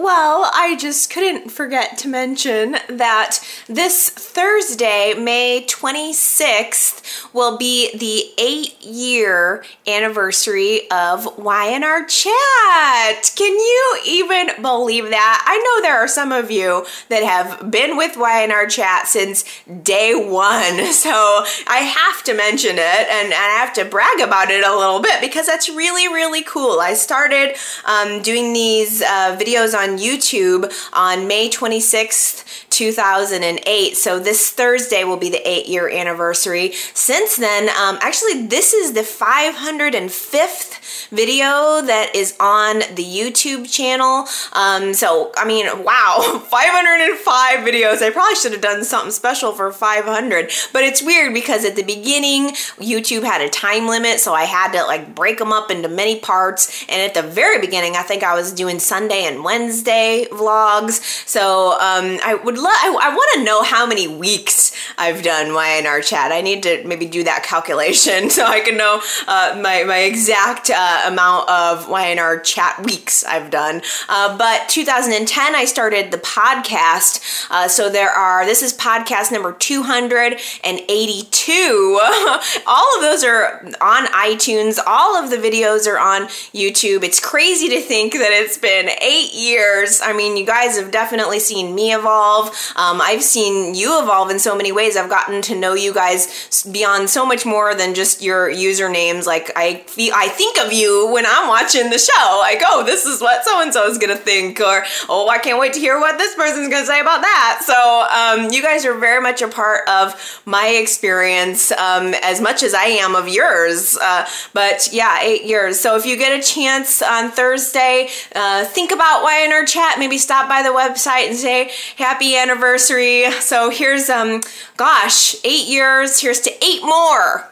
Well, I just couldn't forget to mention that this Thursday, May 26th, will be the eight year anniversary of Y&R Chat. Can you even believe that? I know there are some of you that have been with Y&R Chat since day one, so I have to mention it and I have to brag about it a little bit because that's really, really cool. I started um, doing these uh, videos on on YouTube on May 26th, 2008. So this Thursday will be the eight year anniversary. Since then, um, actually, this is the 505th video that is on the YouTube channel. Um, so, I mean, wow, 505 videos. I probably should have done something special for 500. But it's weird because at the beginning, YouTube had a time limit, so I had to like break them up into many parts. And at the very beginning, I think I was doing Sunday and Wednesday vlogs. So um, I would I, I want to know how many weeks I've done Y&R chat. I need to maybe do that calculation so I can know uh, my, my exact uh, amount of Y&R chat weeks I've done. Uh, but 2010, I started the podcast. Uh, so there are, this is podcast number 282. all of those are on iTunes. All of the videos are on YouTube. It's crazy to think that it's been eight years. I mean, you guys have definitely seen me evolve. Um, I've seen you evolve in so many ways. I've gotten to know you guys beyond so much more than just your usernames. Like I feel, I think of you when I'm watching the show. Like, oh, this is what so and so is gonna think, or oh, I can't wait to hear what this person's gonna say about that. So, um, you guys are very much a part of my experience um, as much as I am of yours. Uh, but yeah, eight years. So, if you get a chance on Thursday, uh, think about Y&R chat. Maybe stop by the website and say happy anniversary. So, here's um, gosh, eight years. Here's to eight more.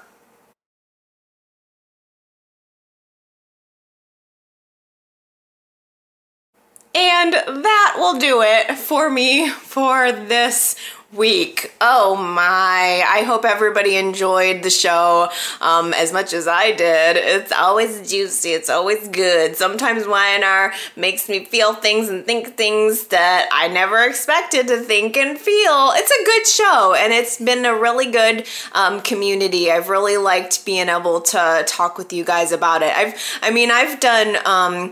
And that will do it for me for this week. Oh my. I hope everybody enjoyed the show um, as much as I did. It's always juicy, it's always good. Sometimes Y&R makes me feel things and think things that I never expected to think and feel. It's a good show and it's been a really good um, community. I've really liked being able to talk with you guys about it. I've, I mean, I've done. Um,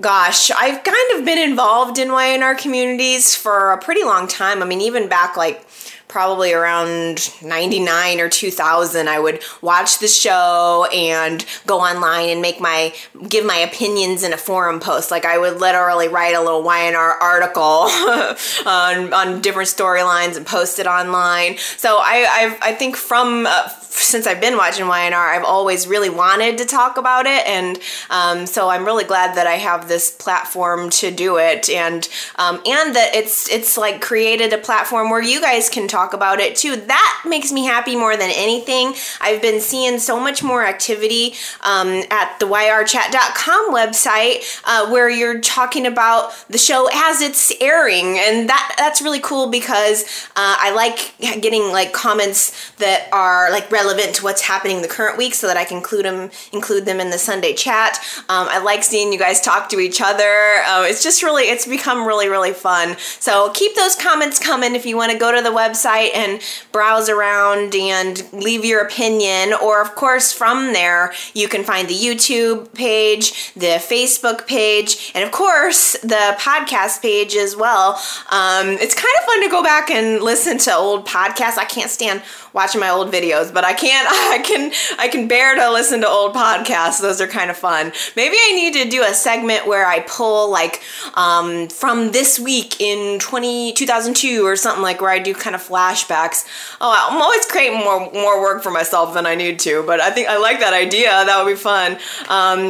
gosh, I've kind of been involved in Y&R communities for a pretty long time. I mean, even back like probably around 99 or 2000 i would watch the show and go online and make my give my opinions in a forum post. Like i would literally write a little Y&R article on, on different storylines and post it online. So i I've, i think from uh, since I've been watching Y&R, I've always really wanted to talk about it, and um, so I'm really glad that I have this platform to do it, and um, and that it's it's like created a platform where you guys can talk talk about it too. That makes me happy more than anything. I've been seeing so much more activity um, at the yrchat.com website uh, where you're talking about the show as it's airing, and that that's really cool because uh, I like getting like comments that are like relevant to what's happening the current week, so that I can include them include them in the Sunday chat. Um, I like seeing you guys talk to each other. Uh, it's just really it's become really really fun. So keep those comments coming if you want to go to the website and browse around and leave your opinion, or of course from there you can find the YouTube page, the Facebook page, and of course the podcast page as well. Um, it's kind of fun to go back and listen to old podcasts. I can't stand watching my old videos, but I can't I can I can bear to listen to old podcasts. Those are kind of fun. Maybe I need to do a segment where I pull like um, from this week in 20 2002 or something like where I do kind of flashbacks. Oh, I'm always creating more more work for myself than I need to, but I think I like that idea. That would be fun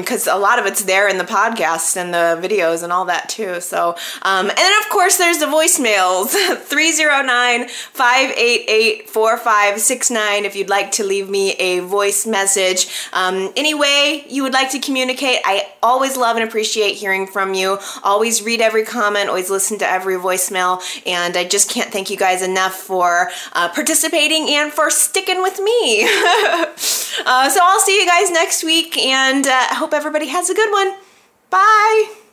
because um, a lot of it's there in the podcast and the videos and all that too. So um, and then of course there's the voicemails 309 588 4569 if you'd like to leave me a voice message. Um, any way you would like to communicate, I always love and appreciate hearing from you. Always read every comment, always listen to every voicemail, and I just can't thank you guys enough for uh, participating and for sticking with me. uh, so I'll see you guys next week, and uh, I hope everybody has a good one. Bye.